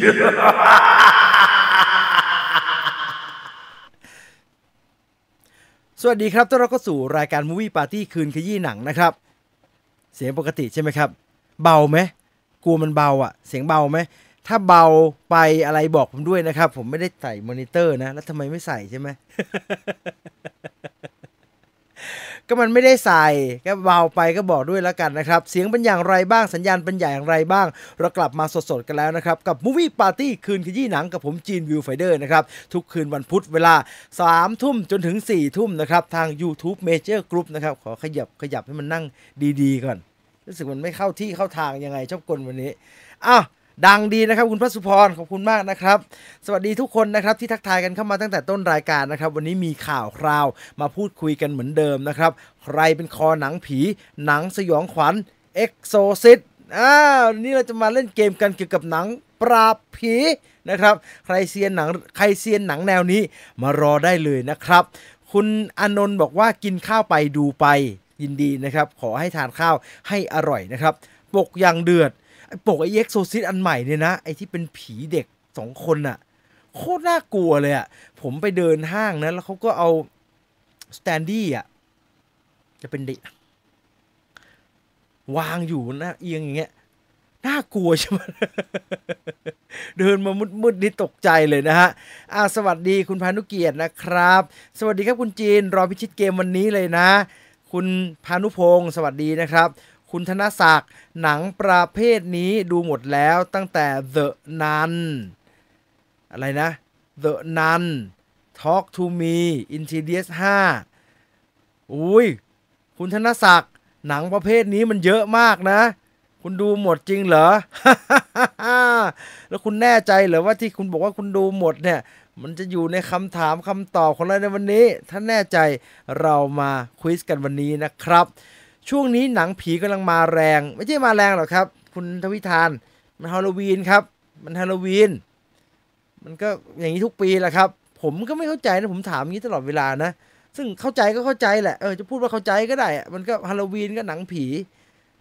สวัสดีครับต้อนรับเข้าสู่รายการ Movie Party คืนขยี้หนังนะครับ เสียงปกติใช่ไหมครับ เบาไหมกลัวมันเบาอะ เสียงเบาไหมถ้าเบาไปอะไรบอกผมด้วยนะครับ ผมไม่ได้ใส่มอนิเตอร์นะ แล้วทำไมไม่ใส่ใช่ไหม ก็มันไม่ได้ใส่ก็เบาไปก็บอกด้วยแล้วกันนะครับ เสียงเป็นอย่างไรบ้างสัญญาณเป็นอย่างไรบ้าง เรากลับมาสดๆกันแล้วนะครับ กับ Movie Party คืนขยี้หนังกับผมจีนวิวไฟเดอร์นะครับ ทุกคืนวันพุธเวลา 3 ทุ่มจนถึง 4 ทุ่มนะครับ ทาง YouTube Major Group นะครับ ขอขยับขยับให้มันนั่งดีๆก่อน รู้สึกมันไม่เข้าที่เข้าทางยังไงชอบกลวันนี้อ้าว ดังดีนะครับคุณพระสุพรขอบคุณมากนะครับ สวัสดีทุกคนนะครับที่ทักทายกันเข้ามาตั้งแต่ต้นรายการนะครับ วันนี้มีข่าวคราวมาพูดคุยกันเหมือนเดิมนะครับ ใครเป็นคอหนังผี หนังสยองขวัญ Exorcist อ้าวนี่เราจะมาเล่นเกมกันเกี่ยวกับหนังปราบผีนะครับ ใครเซียนหนังใครเซียนหนังแนวนี้มารอได้เลยนะครับ คุณอนนท์บอกว่ากินข้าวไปดูไปยินดีนะครับ ขอให้ทานข้าวให้อร่อยนะครับ ปกอย่างเดือด ปกไอ้ Exorcist อันใหม่เนี่ยนะ ไอ้ที่เป็นผีเด็กสองคนน่ะโคตรน่ากลัวเลยอะ่ะผมไปเดินห้างนะ แล้วเขาก็เอาstandee อะจะเป็นเด็กวางอยู่นะเอียงอย่างเงี้ยน่ากลัวใช่ไหมเดินมามืดๆนี่ตกใจเลยนะฮะอ่าสวัสดีคุณพานุเกียรตินะครับ สวัสดีครับคุณจีน รอพิชิตเกมวันนี้เลยนะ คุณพานุพงศ์สวัสดีนะครับ คุณธนศักดิ์หนังประเภทนี้ดูหมดแล้วตั้งแต่ The Nun อะไรนะ The Nun Talk to Me Insidious 5อุ้ยคุณธนศักดิ์หนังประเภทนี้มันเยอะมากนะ คุณดูหมดจริงเหรอ แล้วคุณแน่ใจเหรอว่าที่คุณบอกว่าคุณดูหมดเนี่ย มันจะอยู่ในคำถามคำตอบของเราในวันนี้ ถ้าแน่ใจเรามาควิสกันวันนี้นะครับ ช่วงนี้หนังผีกำลังมาแรง ไม่ใช่มาแรงหรอกครับ คุณทวิธาน มันฮาโลวีนครับ มันฮาโลวีน มันก็อย่างนี้ทุกปีแหละครับ ผมก็ไม่เข้าใจนะผมถามอย่างนี้ตลอดเวลานะ ซึ่งเข้าใจก็เข้าใจแหละเออจะพูดว่าเข้าใจก็ได้ มันก็ฮาโลวีนก็หนังผี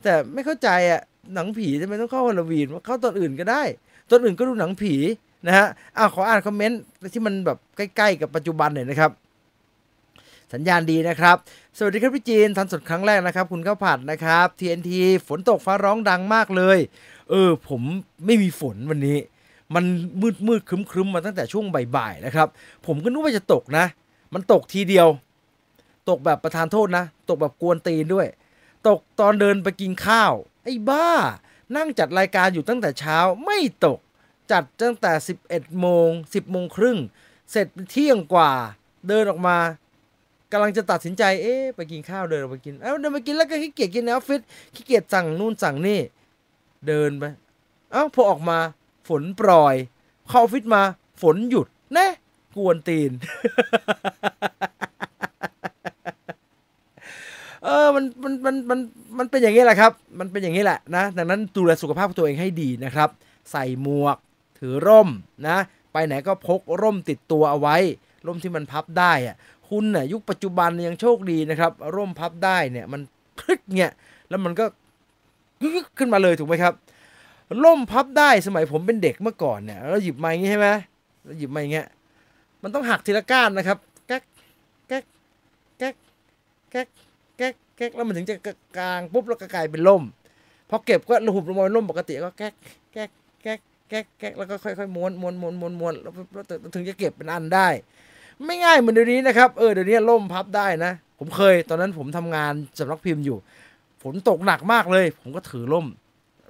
แต่ไม่เข้าใจอะหนังผีทำไมต้องเข้าฮาโลวีนเข้าตอนอื่นก็ได้ตอนอื่นก็ดูหนังผีนะฮะอ่าขออ่านคอมเมนต์ที่มันแบบใกล้ ๆ กับปัจจุบันหน่อยนะครับ สัญญาณดีนะครับ สวัสดีครับพี่จีนทันสดครั้งแรกนะครับ คุณข้าวผัดนะครับ TNT ฝนตกฟ้าร้องดังมากเลย เออ ผมไม่มีฝนวันนี้ มันมืดมืดครึ้มครึ้มมาตั้งแต่ช่วงบ่ายๆนะครับ ผมก็นึกว่าจะตกนะ มันตกทีเดียว ตกแบบประทานโทษนะ ตกแบบกวนตีนด้วย ตกตอนเดินไปกินข้าว ไอ้บ้า นั่งจัดรายการอยู่ตั้งแต่เช้าไม่ตก จัดตั้งแต่ 11โมง10โมงครึ่งเสร็จเที่ยงกว่า เดินออกมา กำลังจะตัดสินใจ เอ๊ะ ไปกินข้าวเดินออกไปกิน เอ้าเดินไปกินแล้วก็ขี้เกียจกินในออฟฟิศ ขี้เกียจสั่งนู่นสั่งนี่ เดินไป เอ้าพอออกมาฝนปล่อย เข้าออฟฟิศมาฝนหยุด นะ กวนตีน เออ มัน มัน มัน มัน มันเป็นอย่างนี้แหละครับ มันเป็นอย่างนี้แหละนะ ดังนั้นดูแลสุขภาพตัวเองให้ดีนะครับ ใส่หมวก ถือร่มนะ ไปไหนก็พกร่มติดตัวเอาไว้ ร่มที่มันพับได้อะ คุณน่ะยุคปัจจุบันยังโชคดีนะครับ ร่มพับได้เนี่ยมันคลึกเนี่ยแล้วมันก็ขึ้นมาเลยถูกไหมครับ ร่มพับได้สมัยผมเป็นเด็กเมื่อก่อนเนี่ยเราหยิบมาอย่างงี้ใช่ไหมเราหยิบมาอย่างเงี้ยมันต้องหักทีละก้านนะครับแก๊กแก๊กแก๊กแก๊กแก๊กแก๊กแล้วมันถึงจะกลางปุ๊บแล้วก็กลายเป็นล่มพอเก็บก็ระหุบลงมาเป็นล่มปกติก็แก๊กแก๊กแก๊กแก๊กแก๊กแล้วก็ค่อยๆม้วนม้วนม้วนม้วนม้วนแล้วถึงจะเก็บเป็นอันได้ ไม่ง่ายเหมือนเดี๋ยวนี้นะครับเออเดี๋ยวนี้ล่มพับได้นะ ผมเคย ตอนนั้นผมทำงานสำนักพิมพ์อยู่ฝนตกหนักมากเลย ผมก็ถือล่ม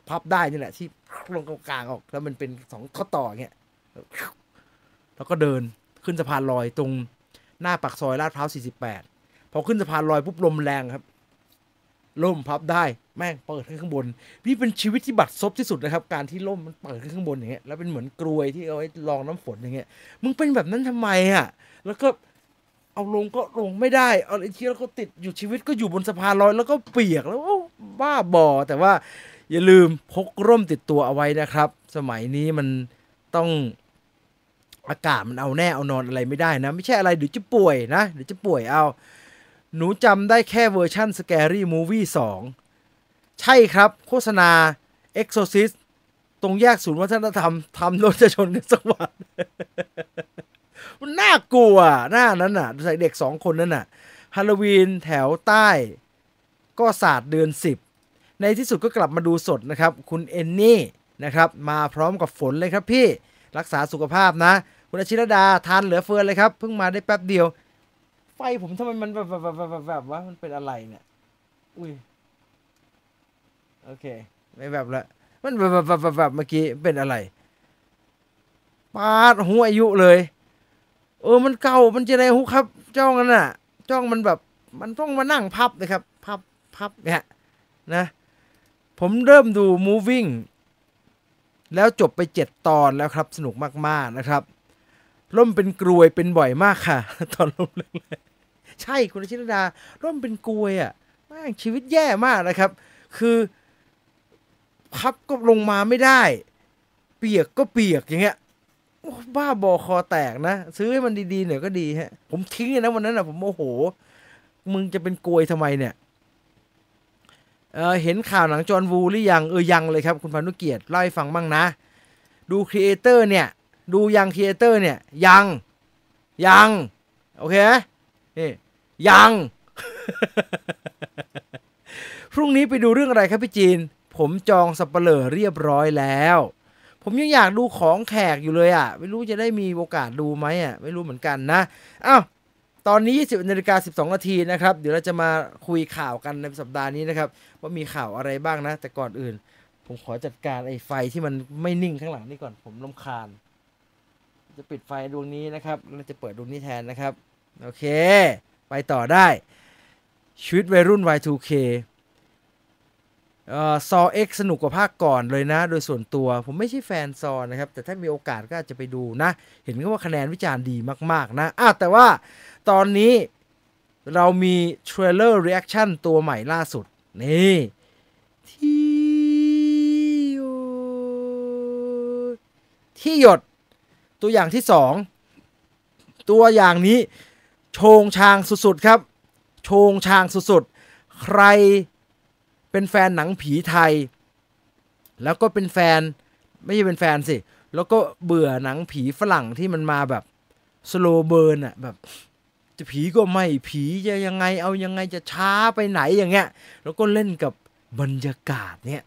พับได้นี่แหละ ที่ลงกลางออก แล้วมันเป็นสองข้อต่อเงี้ยแล้วก็เดินขึ้นสะพานลอยตรงหน้าปากซอยลาดพร้าว48พอขึ้นสะพานลอยปุ๊บลมแรงครับล่มพับได้ แม่งเปิดขึ้นข้างบนนี่เป็นชีวิตที่บัดซบที่สุดนะครับ การที่ล่มมันเปิดขึ้นข้างบนอย่างเงี้ยแล้วเป็นเหมือนกรวยที่เอาไว้รองน้ำฝนอย่างเงี้ยมึงเป็นแบบนั้นทำไมอะ แล้วก็เอาลงก็ลงไม่ได้เอาไอ้ที่แล้วก็ติดอยู่ชีวิตก็อยู่บนสะพานลอยแล้วก็เปียกแล้วบ้าบอแต่ว่าอย่าลืมพกร่มติดตัวเอาไว้นะครับ สมัยนี้มันต้องอากาศมันเอาแน่เอานอนอะไรไม่ได้นะ ไม่ใช่อะไรเดี๋ยวจะป่วยนะเดี๋ยวจะป่วยเอา หนูจำได้แค่เวอร์ชั่น Scary Movie 2 ใช่ครับโฆษณา Exorcist ตรงแยกศูนย์วัฒนธรรมทำรถจะชนกันสักวันมันน่ากลัวหน้านั้นน่ะใส่เด็กสองคนนั้นน่ะฮาโลวีนแถวใต้ ก็ศาสตร์เดือนสิบในที่สุดก็กลับมาดูสดนะครับ คุณเอนนี่นะครับ มาพร้อมกับฝนเลยครับพี่รักษาสุขภาพนะ คุณอาชิรดาทานเหลือเฟือเลยครับ เพิ่งมาได้แป๊บเดียว ไฟผมทำไมมันแบบแบบแบบแบบแบบว่ามันเป็นอะไรเนี่ย อุ้ย โอเค ไม่แบบละ มันแบบแบบแบบแบบเมื่อกี้เป็นอะไรปาดหัวอายุเลย เออมันเก่ามันจะได้หูครับ จ้องกันน่ะ จ้องมันแบบมันต้องมานั่งพับนะครับ พับพับเนี่ยนะ ผมเริ่มดู moving แล้วจบไปเจ็ดตอนแล้วครับ สนุกมาก ๆ นะครับ ร่มเป็นกรวยเป็นบ่อยมากค่ะ ตอนร่มแรกใช่คุณชิรดา ร่มเป็นกรวยอะแม่งชีวิตแย่มากนะครับ คือ พับก็ลงมาไม่ได้ เปียกก็เปียกอย่างเงี้ยบ้าบอคอแตกนะ ซื้อให้มันดีๆหน่อยก็ดีฮะ ผมทิ้งเลยนะวันนั้นอะผมโมโห มึงจะเป็นกรวยทำไมเนี่ยเออเห็นข่าวหนังจอห์นวูหรือยังเออยังเลยครับ คุณพานุเกียรติเล่าให้ฟังบ้างนะ ดู Creator เนี่ย ดูยัง Creator เนี่ย ยัง ยัง โอเคไหมนี่ยัง พรุ่งนี้ไปดูเรื่องอะไรครับพี่จีน ผมจองสัปเหร่อเรียบร้อยแล้ว ผมยังอยากดูของแขกอยู่เลยอะ ไม่รู้จะได้มีโอกาสดูไหมอะ ไม่รู้เหมือนกันนะอ้าวตอนนี้ 20นาฬิกา12 นาทีนะครับ เดี๋ยวเราจะมาคุยข่าวกันในสัปดาห์นี้นะครับ ว่ามีข่าวอะไรบ้างนะ แต่ก่อนอื่น ผมขอจัดการไอ้ไฟที่มันไม่นิ่งข้างหลังนี่ก่อนผมลำคาญ จะปิดไฟดวงนี้นะครับแล้วจะเปิดดวงนี้แทนนะครับ โอเค ไปต่อได้ชีวิตวัยรุ่น Y2K เอ่อซอ X สนุกกว่าภาคก่อนเลยนะ โดยส่วนตัวผมไม่ใช่แฟน Saw นะครับ แต่ถ้ามีโอกาสก็อาจจะไปดูนะ เห็นก็ว่าคะแนนวิจารณ์ดีมากๆนะอ้าแต่ว่าตอนนี้เรามี trailer reaction ตัวใหม่ล่าสุด นี่ธี่หยดธี่หยดตัวอย่างที่สองตัวอย่างนี้ โฉ่งฉ่างสุดๆครับ โชงชางสุดๆ ใคร เป็นแฟนหนังผีไทย แล้วก็เป็นแฟนไม่ใช่เป็นแฟนสิ แล้วก็เบื่อหนังผีฝรั่งที่มันมาแบบสโลเบิร์นอะแบบ จะผีก็ไม่ผีจะยังไงเอายังไงจะช้าไปไหนอย่างเงี้ย แล้วก็เล่นกับบรรยากาศเนี่ย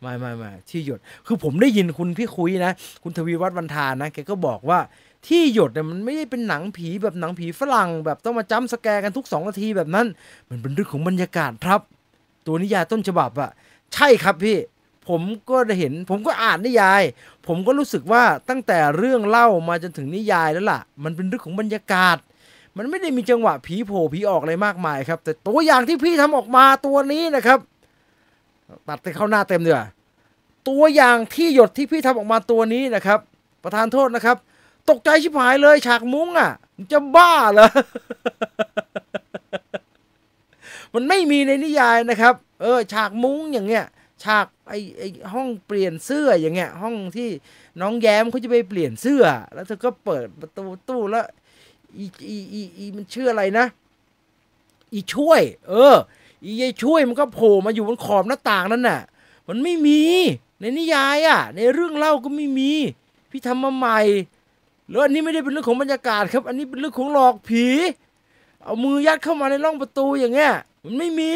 ไม่ไม่ไม่ที่หยด คือผมได้ยินคุณพี่คุยนะ คุณทวีวัฒน์วันทานะแกก็บอกว่าที่หยดเนี่ยมันไม่ได้เป็นหนังผีแบบหนังผีฝรั่ง แบบต้องมาจ้ำสแกร์กันทุกสองนาทีแบบนั้น มันเป็นเรื่องของบรรยากาศครับ ตัวนิยายต้นฉบับอะใช่ครับพี่ ผมก็ได้เห็น ผมก็อ่านนิยาย ผมก็รู้สึกว่าตั้งแต่เรื่องเล่ามาจนถึงนิยายแล้วล่ะ มันเป็นเรื่องของบรรยากาศ มันไม่ได้มีจังหวะผีโผล่ผีออกอะไรมากมายครับ แต่ตัวอย่างที่พี่ทำออกมาตัวนี้นะครับ ตัดไปเข้าหน้าเต็มเดียตัวอย่างที่หยดที่พี่ทำออกมาตัวนี้นะครับ ประธานโทษนะครับ ตกใจชิบหายเลยฉากมุ้งอะ จะบ้าเหรอ มันไม่มีในนิยายนะครับ เออ ฉากมุ้งอย่างเงี้ย ฉากไอไอห้องเปลี่ยนเสื้ออย่างเงี้ย ห้องที่น้องแย้มเขาจะไปเปลี่ยนเสื้อ แล้วเธอก็เปิดประตูตู้แล้วอีอีอีอีมันชื่ออะไรนะ อีช่วย เออ อียายช่วยมันก็โผล่มาอยู่บนขอบหน้าต่างนั่นน่ะ มันไม่มีในนิยายอะ ในเรื่องเล่าก็ไม่มี พี่ทำมาใหม่แล้วอันนี้ไม่ได้เป็นเรื่องของบรรยากาศครับ อันนี้เป็นเรื่องของหลอกผี เอามือยัดเข้ามาในร่องประตูอย่างเงี้ย มันไม่มี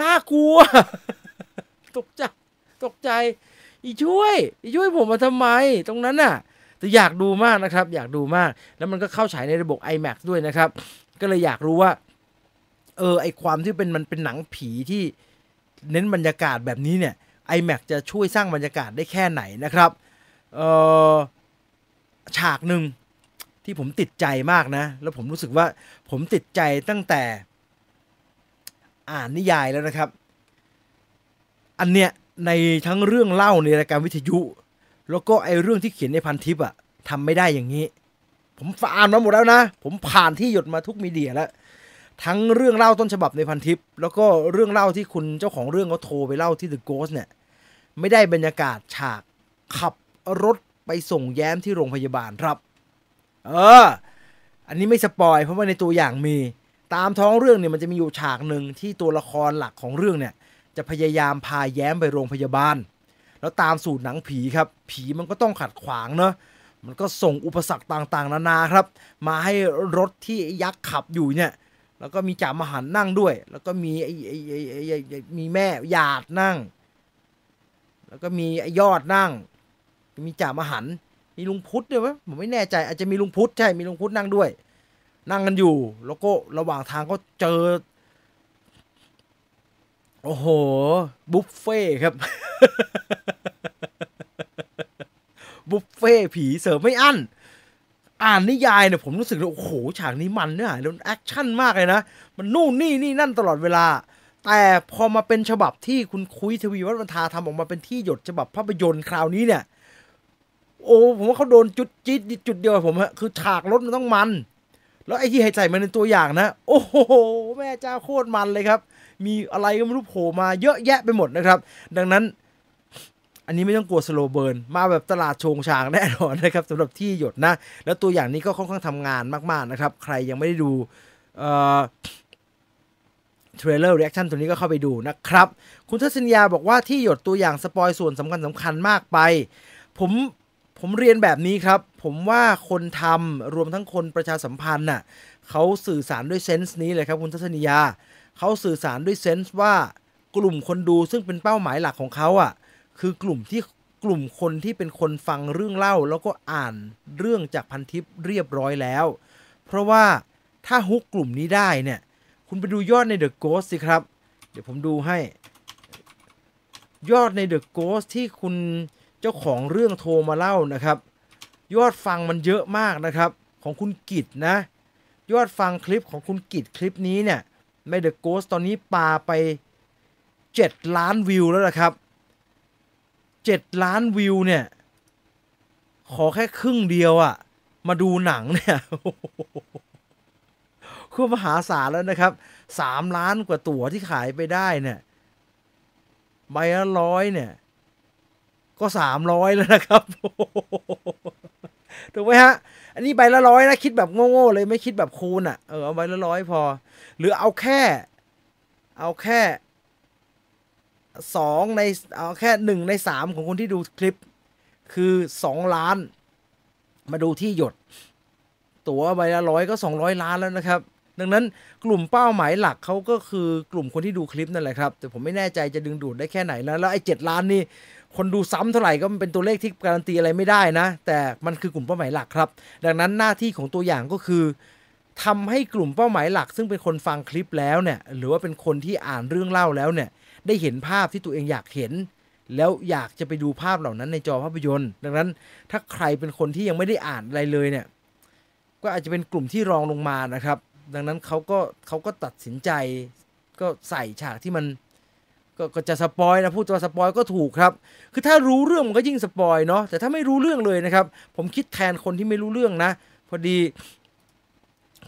น่ากลัว ตกใจ ตกใจ อีช่วย อีช่วยผมมาทำไม ตรงนั้นน่ะ แต่อยากดูมากนะครับ อยากดูมาก แล้วมันก็เข้าฉายในระบบ IMAX ด้วยนะครับ ก็เลยอยากรู้ว่า เออ ไอความที่เป็นมันเป็นหนังผีที่เน้นบรรยากาศแบบนี้เนี่ย IMAX จะช่วยสร้างบรรยากาศได้แค่ไหนนะครับ เออฉากหนึ่งที่ผมติดใจมากนะ แล้วผมรู้สึกว่าผมติดใจตั้งแต่ อ่านนิยายแล้วนะครับ อันเนี้ยในทั้งเรื่องเล่าในรายการวิทยุ แล้วก็ไอเรื่องที่เขียนในพันทิปอะทำไม่ได้อย่างนี้ ผมอ่านมาหมดแล้วนะ ผมผ่านที่หยดมาทุกมีเดียแล้วทั้งเรื่องเล่าต้นฉบับในพันทิป แล้วก็เรื่องเล่าที่คุณเจ้าของเรื่องเขาโทรไปเล่าที่ The Ghost เนี่ย ไม่ได้บรรยากาศฉากขับรถไปส่งแย้มที่โรงพยาบาลครับ เออ อันนี้ไม่สปอยเพราะว่าในตัวอย่างมี ตามท้องเรื่องเนี่ยมันจะมีอยู่ฉากหนึ่งที่ตัวละครหลักของเรื่องเนี่ย จะพยายามพาแย้มไปโรงพยาบาล แล้วตามสูตรหนังผีครับ ผีมันก็ต้องขัดขวางเนาะมันก็ส่งอุปสรรคต่างๆ นานาครับ มาให้รถที่ยักษ์ขับอยู่เนี่ย แล้วก็มีจ่ามหันนั่งด้วย แล้วก็มีไอ้ไอ้ไอ้ไอ้ไอ้มีแม่หยาดนั่ง แล้วก็มีไอ้ยอดนั่ง มีจ่ามหันมีลุงพุทธด้วยวะผมไม่แน่ใจอาจจะมีลุงพุทธใช่มีลุงพุทธนั่งด้วย นั่งกันอยู่ แล้วก็ระหว่างทางก็เจอ โอ้โห บุฟเฟต์ครับ บุฟเฟต์ผีเสิร์ฟไม่อั้น อ่านนิยายเนี่ยผมรู้สึกว่าโอ้โห ฉากนี้มันเนี่ยแล้ว action มากเลยนะ มันนู่นนี่นี่นั่นตลอดเวลา แต่พอมาเป็นฉบับที่คุณคุ้ยทวีวัฒน์ วันทาทำออกมาเป็นธี่หยดฉบับภาพยนตร์คราวนี้เนี่ยโอ้ผมว่าเขาโดนจุดจี๊ดจุดเดียวผมฮะคือฉากรถมันต้องมัน แล้วไอ้ที่ให้ใส่มาในตัวอย่างนะ โอ้โห แม่เจ้าโคตรมันเลยครับ มีอะไรก็ไม่รู้โผล่มาเยอะแยะไปหมดนะครับ ดังนั้น อันนี้ไม่ต้องกลัว slow burn มาแบบตลาดโฉ่งฉ่างแน่นอนนะครับสำหรับธี่หยดนะ แล้วตัวอย่างนี้ก็ค่อนข้างทำงานมาก ๆนะครับ ใครยังไม่ได้ดูเอ่อ trailer reaction ตัวนี้ก็เข้าไปดูนะครับ คุณทัศนียาบอกว่าธี่หยดตัวอย่าง spoil ส่วนสำคัญสำคัญมากไป ผม ผมเรียนแบบนี้ครับ ผมว่าคนทำรวมทั้งคนประชาสัมพันธ์น่ะเขาสื่อสารด้วยเซนส์นี้เลยครับคุณทัศนียาเขาสื่อสารด้วยเซนส์ว่ากลุ่มคนดูซึ่งเป็นเป้าหมายหลักของเขาอะคือกลุ่มที่กลุ่มคนที่เป็นคนฟังเรื่องเล่า แล้วก็อ่านเรื่องจากพันทิปเรียบร้อยแล้ว เพราะว่าถ้าฮุกกลุ่มนี้ได้เนี่ย คุณไปดูยอดใน The Ghost สิครับ เดี๋ยวผมดูให้ ยอดใน The Ghost ที่คุณ เจ้าของเรื่องโทรมาเล่านะครับ ยอดฟังมันเยอะมากนะครับ ของคุณกิตนะ ยอดฟังคลิปของคุณกิตคลิปนี้เนี่ยใน The Ghost ตอนนี้ปาไป 7 ล้านวิวแล้วนะครับ 7 ล้านวิวเนี่ย ขอแค่ครึ่งเดียวอะมาดูหนังเนี่ยคือมหาศาลแล้วนะครับ 3 ล้านกว่าตั๋วที่ขายไปได้เนี่ยใบละร้อยเนี่ย ก็300แล้วนะครับถูกไหมฮะ อันนี้ใบละร้อยนะคิดแบบโง่ๆเลยไม่คิดแบบคูณอะ่ะเออเอาใบละร้อยพอ หรือเอาแค่ เอาแค่สองในเอาแค่หนึ่งในสามของคนที่ดูคลิป คือสองล้าน มาดูที่หยด ตั๋วใบละร้อยก็สองร้อยล้านแล้วนะครับ ดังนั้นกลุ่มเป้าหมายหลักเขาก็คือกลุ่มคนที่ดูคลิปนั่นแหละครับ แต่ผมไม่แน่ใจจะดึงดูดได้แค่ไหนนะแล้วไอ้เจ็ดล้านนี่ คนดูซ้ำเท่าไหร่ก็มันเป็นตัวเลขที่การันตีอะไรไม่ได้นะ แต่มันคือกลุ่มเป้าหมายหลักครับ ดังนั้นหน้าที่ของตัวอย่างก็คือทำให้กลุ่มเป้าหมายหลัก ซึ่งเป็นคนฟังคลิปแล้วเนี่ยหรือว่าเป็นคนที่อ่านเรื่องเล่าแล้วเนี่ยได้เห็นภาพที่ตัวเองอยากเห็น แล้วอยากจะไปดูภาพเหล่านั้นในจอภาพยนตร์ ดังนั้นถ้าใครเป็นคนที่ยังไม่ได้อ่านอะไรเลยเนี่ยก็อาจจะเป็นกลุ่มที่รองลงมานะครับ ดังนั้นเขาก็เขาก็ตัดสินใจก็ใส่ฉากที่มัน ก็ก็จะ spoil นะพูดตัว spoil ก็ถูกครับ คือถ้ารู้เรื่องมันก็ยิ่ง spoil เนาะแต่ถ้าไม่รู้เรื่องเลยนะครับ ผมคิดแทนคนที่ไม่รู้เรื่องนะ พอดี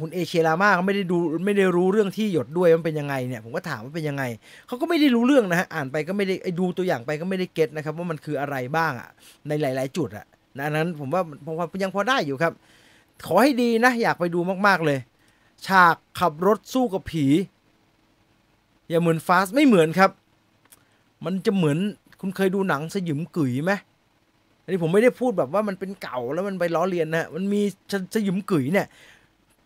คุณเอเชียรามาเขาไม่ได้ดูไม่ได้รู้เรื่องธี่หยดด้วยมันเป็นยังไงเนี่ยผมก็ถามว่าเป็นยังไงเขาก็ไม่ได้รู้เรื่องนะฮะอ่านไปก็ไม่ได้ดูตัวอย่างไปก็ไม่ได้ get นะครับ ว่ามันคืออะไรบ้างอะในหลาย ๆ จุดอะนะอันนั้นผมว่าผมว่ายังพอได้อยู่ครับ ขอให้ดีนะ อยากไปดูมาก ๆ เลย ฉากขับรถสู้กับผี อย่าเหมือนฟาสไม่เหมือนครับ มันจะเหมือนคุณเคยดูหนังสยิมกุ๋ยไหมอันนี้ผมไม่ได้พูดแบบว่ามันเป็นเก่าแล้วมันไปล้อเลียนนะมันมีสสยิมกุ๋ยเนี่ย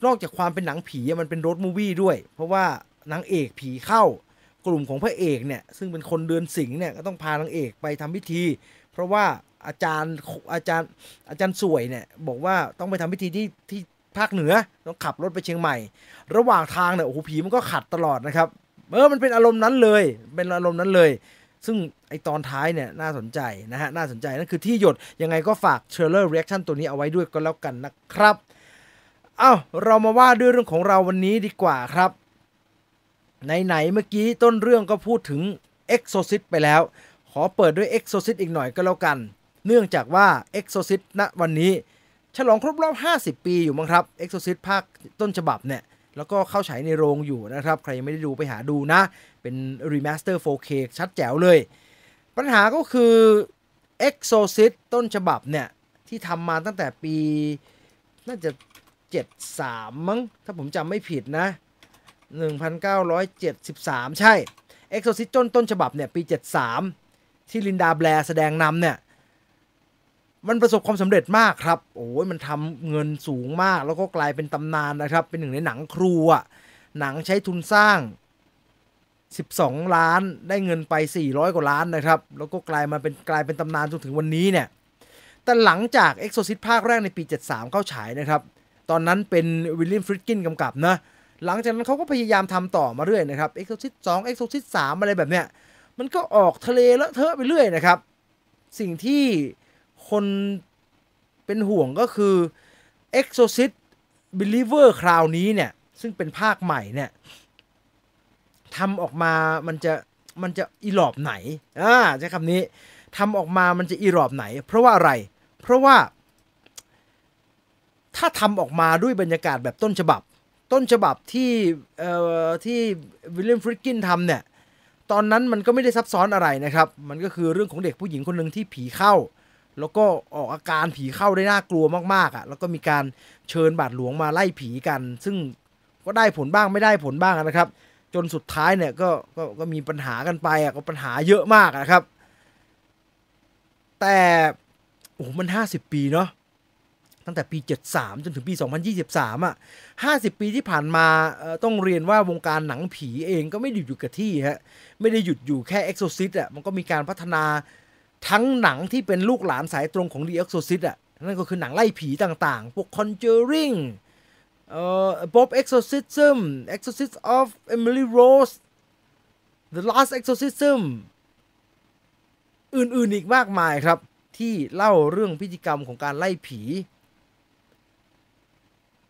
นอกจากความเป็นหนังผีมันเป็นรถมูวี่ด้วย เพราะว่านางเอกผีเข้ากลุ่มของพระเอกเนี่ยซึ่งเป็นคนเดือนสิงห์เนี่ยก็ต้องพานางเอกไปทำพิธี เพราะว่าอาจารย์อาจารย์อาจารย์สวยเนี่ยบอกว่าต้องไปทำพิธีที่ที่ภาคเหนือต้องขับรถไปเชียงใหม่ ระหว่างทางเนี่ยโอ้โหผีมันก็ขัดตลอดนะครับเออมันเป็นอารมณ์นั้นเลย เป็นอารมณ์นั้นเลย ซึ่งไอ้ตอนท้ายเนี่ยน่าสนใจนะฮะน่าสนใจนั่นคือธี่หยดยังไงก็ฝาก trailer reaction ตัวนี้เอาไว้ด้วยก็แล้วกันนะครับเอ้าเรามาว่าด้วยเรื่องของเราวันนี้ดีกว่าครับไหนๆเมื่อกี้ต้นเรื่องก็พูดถึง Exorcist ไปแล้ว ขอเปิดด้วย Exorcist อีกหน่อยก็แล้วกัน เนื่องจากว่า Exorcist ณวันนี้ ฉลองครบรอบ 50 ปีอยู่มั้งครับ Exorcist ภาคต้นฉบับเนี่ยแล้วก็เข้าฉายในโรงอยู่นะครับ ใครยังไม่ได้ดูไปหาดูนะ เป็นรีมาสเตอร์ 4K ชัดแจ๋วเลย ปัญหาก็คือ Exorcist ต้นฉบับเนี่ย ที่ทำมาตั้งแต่ปี น่าจะ 73 มั้ง ถ้าผมจำไม่ผิดนะ 1973 ใช่ Exorcist ต้นต้นฉบับเนี่ย ปี 73 ที่ลินดาแบร์แสดงนำเนี่ยมันประสบความสำเร็จมากครับ โอ้ยมันทำเงินสูงมาก แล้วก็กลายเป็นตำนานนะครับ เป็นหนึ่งในหนังครูอะหนังใช้ทุนสร้าง 12 ล้านได้เงินไป 400 กว่าล้านนะครับ แล้วก็กลายมาเป็นกลายเป็นตำนานจนถึงวันนี้เนี่ย แต่หลังจาก Exorcist ภาคแรกในปี 73 เข้าฉายนะครับ ตอนนั้นเป็นวิลเลียมฟริดกินกำกับนะ หลังจากนั้นเขาก็พยายามทำต่อมาเรื่อยนะครับ Exorcist 2 Exorcist 3 อะไรแบบเนี้ย มันก็ออกทะเลเลอะเทอะไปเรื่อยนะครับ สิ่งที่คนเป็นห่วงก็คือ Exorcist Believer คราวนี้เนี่ย ซึ่งเป็นภาคใหม่เนี่ย ทำออกมามันจะมันจะอีหลอบไหนอ่าใช้คำนี้ทำออกมามันจะอีหลอบไหน เพราะว่าอะไร เพราะว่า ถ้าทำออกมาด้วยบรรยากาศแบบต้นฉบับ ต้นฉบับที่เอ่อที่วิลเลียมฟริกกินทำเนี่ยตอนนั้นมันก็ไม่ได้ซับซ้อนอะไรนะครับ มันก็คือเรื่องของเด็กผู้หญิงคนหนึ่งที่ผีเข้า แล้วก็ออกอาการผีเข้าได้น่ากลัวมากๆอะ่ะ แล้วก็มีการเชิญบาทหลวงมาไล่ผีกัน ซึ่งก็ได้ผลบ้างไม่ได้ผลบ้างนะครับ จนสุดท้ายเนี่ยก็ก็ก็มีปัญหากันไปอะก็ปัญหาเยอะมากนะครับ แต่โอ้โหมัน 50 ปีเนาะตั้งแต่ปี 73 จนถึงปี 2023 อะ 50 ปีที่ผ่านมาต้องเรียนว่าวงการหนังผีเองก็ไม่ได้หยุดอยู่กับที่ฮะ ไม่ได้หยุดอยู่แค่ Exorcist อะ มันก็มีการพัฒนาทั้งหนังที่เป็นลูกหลานสายตรงของ The Exorcist อะ นั่นก็คือหนังไล่ผีต่างๆ พวก Conjuring เอ่อ Bob Exorcism Exorcist of Emily Rose The Last Exorcism อื่นๆอีกมากมายครับ ที่เล่าเรื่องพิธีกรรมของการไล่ผี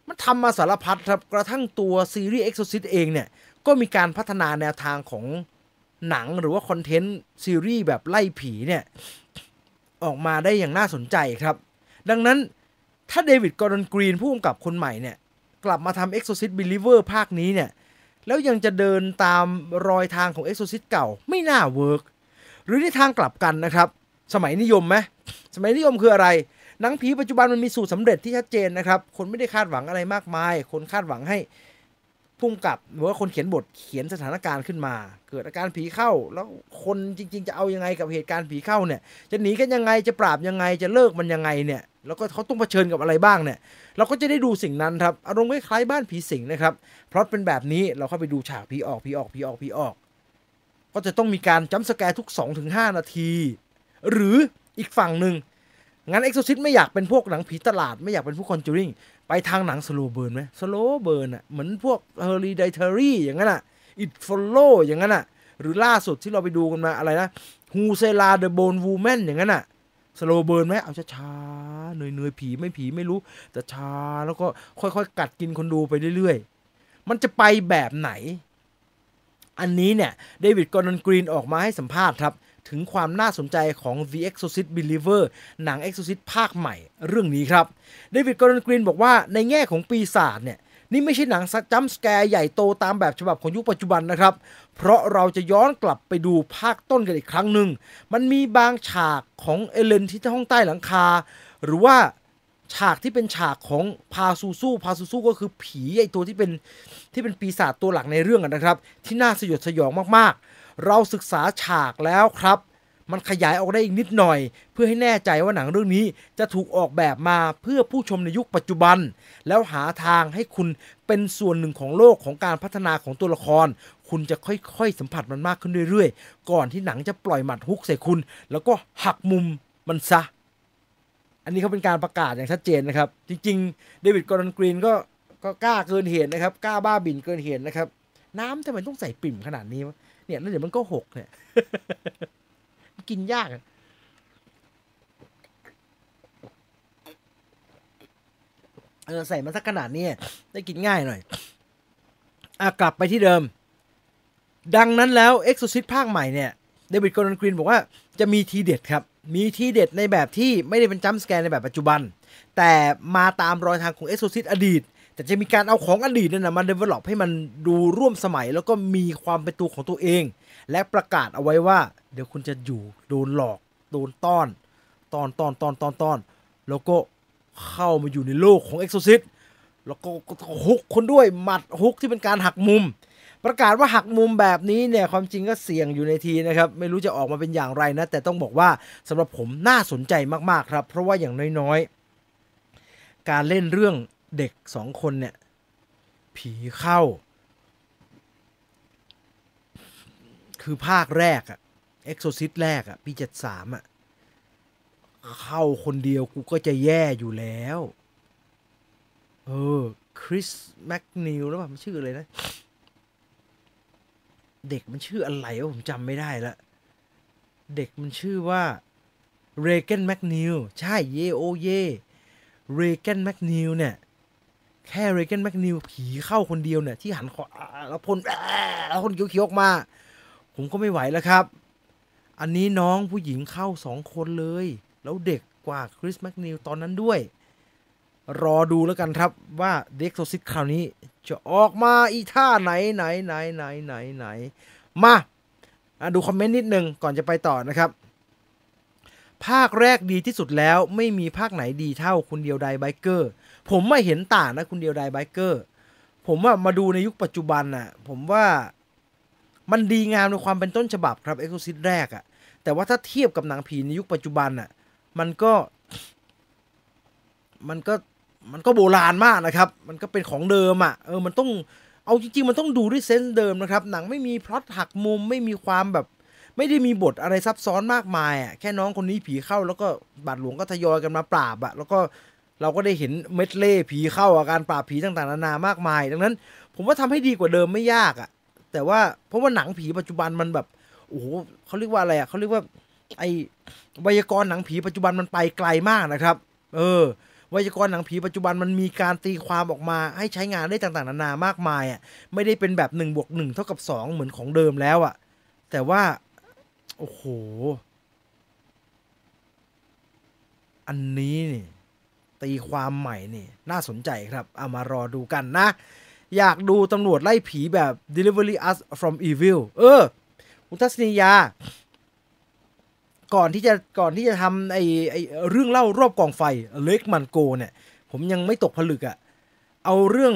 มันทำมาสารพัดครับ กระทั่งตัวซีรีส์ Exorcist เองเนี่ย ก็มีการพัฒนาแนวทางของหนังหรือว่าคอนเทนต์ซีรีส์แบบไล่ผีเนี่ย ออกมาได้อย่างน่าสนใจครับ ดังนั้นถ้าเดวิดกอร์ดอนกรีนผู้กำกับคนใหม่เนี่ย กลับมาทำ Exorcist Believer ภาคนี้เนี่ย แล้วยังจะเดินตามรอยทางของ Exorcist เก่าไม่น่าเวิร์กหรือในทางกลับกันนะครับ สมัยนิยมไหมสมัยนิยมคืออะไรหนังผีปัจจุบันมันมีสูตรสำเร็จที่ชัดเจนนะครับ คนไม่ได้คาดหวังอะไรมากมาย คนคาดหวังให้ พุ่มกับหรือว่าคนเขียนบทเขียนสถานการณ์ขึ้นมา เกิดอาการผีเข้า แล้วคนจริง ๆ จะเอายังไงกับเหตุการณ์ผีเข้าเนี่ย จะหนีกันยังไงจะปราบยังไงจะเลิกมันยังไงเนี่ย แล้วก็เขาต้องเผชิญกับอะไรบ้างเนี่ย เราก็จะได้ดูสิ่งนั้นครับอารมณ์คล้ายๆบ้านผีสิงนะครับเพราะเป็นแบบนี้เราเข้าไปดูฉากผีออกผีออกผีออกผีออก ก็จะต้องมีการ jump scare ทุก 2-5 นาที หรืออีกฝั่งหนึ่งงั้น Exorcist ไม่อยากเป็นพวกหนังผีตลาดไม่อยากเป็นพวก Conjuring ไปทางหนัง slow burn ไหม slow burn อะเหมือนพวก Hereditary อย่างนั้นอะ It Follow อย่างนั้นอะ หรือล่าสุดที่เราไปดูกันมาอะไรนะ Who s e l a the Bone Woman อย่างนั้นอะslow burn ไหมเอาช้าๆเนือยๆผีไม่ผีไม่รู้ แต่ช้าแล้วก็ค่อยๆ กัดกินคนดูไปเรื่อยๆ มันจะไปแบบไหน อันนี้เนี่ยเดวิดกอร์ดอนกรีนออกมาให้สัมภาษณ์ครับ ถึงความน่าสนใจของ The Exorcist Believer หนัง Exorcist ภาคใหม่เรื่องนี้ครับเดวิดกอร์ดอนกรีนบอกว่าในแง่ของปีศาจเนี่ยนี่ไม่ใช่หนัง jump scare ใหญ่โตตามแบบฉบับของยุคปัจจุบันนะครับ เพราะเราจะย้อนกลับไปดูภาคต้นกันอีกครั้งหนึ่ง มันมีบางฉากของเอเลนที่ห้องใต้หลังคา หรือว่าฉากที่เป็นฉากของพาซูซูพาซูซูก็คือผีไอตัวที่เป็นที่เป็นปีศาจตัวหลักในเรื่องนะครับ ที่น่าสยดสยองมากๆ เราศึกษาฉากแล้วครับ มันขยายออกได้อีกนิดหน่อย เพื่อให้แน่ใจว่าหนังเรื่องนี้จะถูกออกแบบมาเพื่อผู้ชมในยุคปัจจุบัน แล้วหาทางให้คุณเป็นส่วนหนึ่งของโลกของการพัฒนาของตัวละคร คุณจะค่อยๆสัมผัสมันมากขึ้นเรื่อยๆ ก่อนที่หนังจะปล่อยหมัดฮุกใส่คุณ แล้วก็หักมุมมันซะอันนี้เขาเป็นการประกาศอย่างชัดเจนนะครับ จริงๆเดวิดกอร์ดอนกรีนก็ก็กล้าเกินเหตุนะครับ กล้าบ้าบินเกินเหตุนะครับ น้ำทำไมต้องใส่ปิ่มขนาดนี้วะ เนี่ยแล้วเดี๋ยวมันก็หกเนี่ย กินยากเออใส่มาสักขนาดนี้ได้กินง่ายหน่อย อะกลับไปที่เดิม ดังนั้นแล้ว e x o c i s t ภาคใหม่เนี่ยเดวิดกอร์นกรีนบอกว่าจะมีทีเด็ดครับ มีทีเด็ดในแบบที่ไม่ได้เป็นจัมป์สแกร์ในแบบปัจจุบัน แต่มาตามรอยทางของ e x o c i s t อดีต แต่จะมีการเอาของอดีตนั่นนะมา develop ให้มันดูร่วมสมัยแล้วก็มีความเป็นตัวของตัวเอง และประกาศเอาไว้ว่า เดี๋ยวคุณจะอยู่โดนหลอกโดนต้อน ตอนตอนตอนตอนตอนแล้วก็เข้ามาอยู่ในโลกของ Exorcist แล้วก็ฮุกคนด้วยหมัดฮุกที่เป็นการหักมุม ประกาศว่าหักมุมแบบนี้เนี่ยความจริงก็เสี่ยงอยู่ในทีนะครับ ไม่รู้จะออกมาเป็นอย่างไรนะ แต่ต้องบอกว่าสำหรับผมน่าสนใจมากๆครับ เพราะว่าอย่างน้อยๆ การเล่นเรื่อง เด็กสองคนเนี่ย ผีเข้า คือภาคแรกอะExorcist แรกอะปีเจ็ดสามอะเข้าคนเดียวกูก็จะแย่อยู่แล้ว เออ คริสแมคนีลแล้วป่ะมันชื่ออะไรนะ เด็กมันชื่ออะไรวะผมจำไม่ได้ละเด็กมันชื่อว่าเรแกนแมคนีลใช่เยโอเยเรแกนแมคนีลเนี่ย แค่เรแกนแมคนีลผีเข้าคนเดียวเนี่ย ที่หันคออ่าแล้วพ่นแล้วคนเขียวๆออกมา ผมก็ไม่ไหวแล้วครับ อันนี้น้องผู้หญิงเข้าสองคนเลย แล้วเด็กกว่าคริสแมคนิวตอนนั้นด้วย รอดูแล้วกันครับว่า The Exorcist คราวนี้ จะออกมาอีท่าไหนไหนไหนไหนไหนไหนมาดูคอมเมนต์นิดนึงก่อนจะไปต่อนะครับ ภาคแรกดีที่สุดแล้วไม่มีภาคไหนดีเท่าคุณเดียวดาย Biker ผมไม่เห็นต่างนะคุณเดียวดาย Biker ผมว่ามาดูในยุคปัจจุบันน่ะ ผมว่ามันดีงามในความเป็นต้นฉบับครับเอ็กซ์ซิตแรกอะแต่ว่าถ้าเทียบกับหนังผีในยุคปัจจุบันน่ะ มันก็ มันก็มันก็โบราณมากนะครับ มันก็เป็นของเดิมอะ่ะ เออ มันต้อง เอาจริงๆ มันต้องดูด้วยเซนส์เดิมนะครับ หนังไม่มีพล็อตหักมุม ไม่มีความแบบ ไม่ได้มีบทอะไรซับซ้อนมากมายอะ่ะ แค่น้องคนนี้ผีเข้าแล้วก็บาดหลวงก็ทยอยกันมาปราบอะ่ะ แล้วก็ เราก็ได้เห็นเม็ดเล่ผีเข้าอาการปราบผีต่างๆนานามากมาย ดังนั้น ผมว่าทำให้ดีกว่าเดิมไม่ยากอะ่ะ แต่ว่าเพราะว่าหนังผีปัจจุบันมันแบบโอ้โหเขาเรียกว่าอะไรอะ่ะเขาเรียกว่า ไอไวยากรณ์หนังผีปัจจุบันมันไปไกลมากนะครับ เออไวยากรณ์หนังผีปัจจุบันมันมีการตีความออกมาให้ใช้งานได้ต่างๆ นานามากมายอะไม่ได้เป็นแบบ1บวก1เท่ากับ 2 เหมือนของเดิมแล้วอะ แต่ว่า โอ้โห อันนี้เนี่ย ตีความใหม่นี่น่าสนใจครับเอามารอดูกันนะ อยากดูตำรวจไล่ผีแบบ delivery us from evil เออคุณทัศนียา ก่อนที่จะก่อนที่จะทำไอ้ไอ้เรื่องเล่ารอบกองไฟเล็กมันโกเนี่ย ผมยังไม่ตกผลึกอะ่ะเอาเรื่อง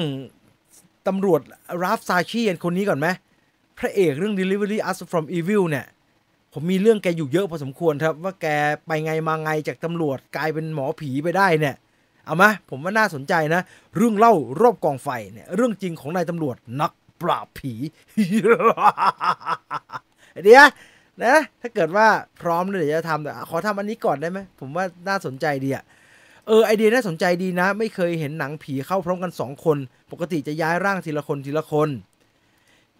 ตำรวจราฟซาชีนคนนี้ก่อนไหมพระเอกเรื่อง Delivery Us from Evil เนี่ยผมมีเรื่องแกอยู่เยอะพอสมควรครับ ว่าแกไปไงมาไงจากตำรวจกลายเป็นหมอผีไปได้เนี่ย เอามาผมว่าน่าสนใจนะ เรื่องเล่ารอบกองไฟเนี่ยเรื่องจริงของนายตำรวจนักปราบผีเดี๋ยวนะถ้าเกิดว่าพร้อมเลยเดี๋ยวจะทำแต่ขอทำอันนี้ก่อนได้ไหมผมว่าน่าสนใจดีอะเออไอเดียน่าสนใจดีนะ ไม่เคยเห็นหนังผีเข้าพร้อมกันสองคน ปกติจะย้ายร่างทีละคนทีละคน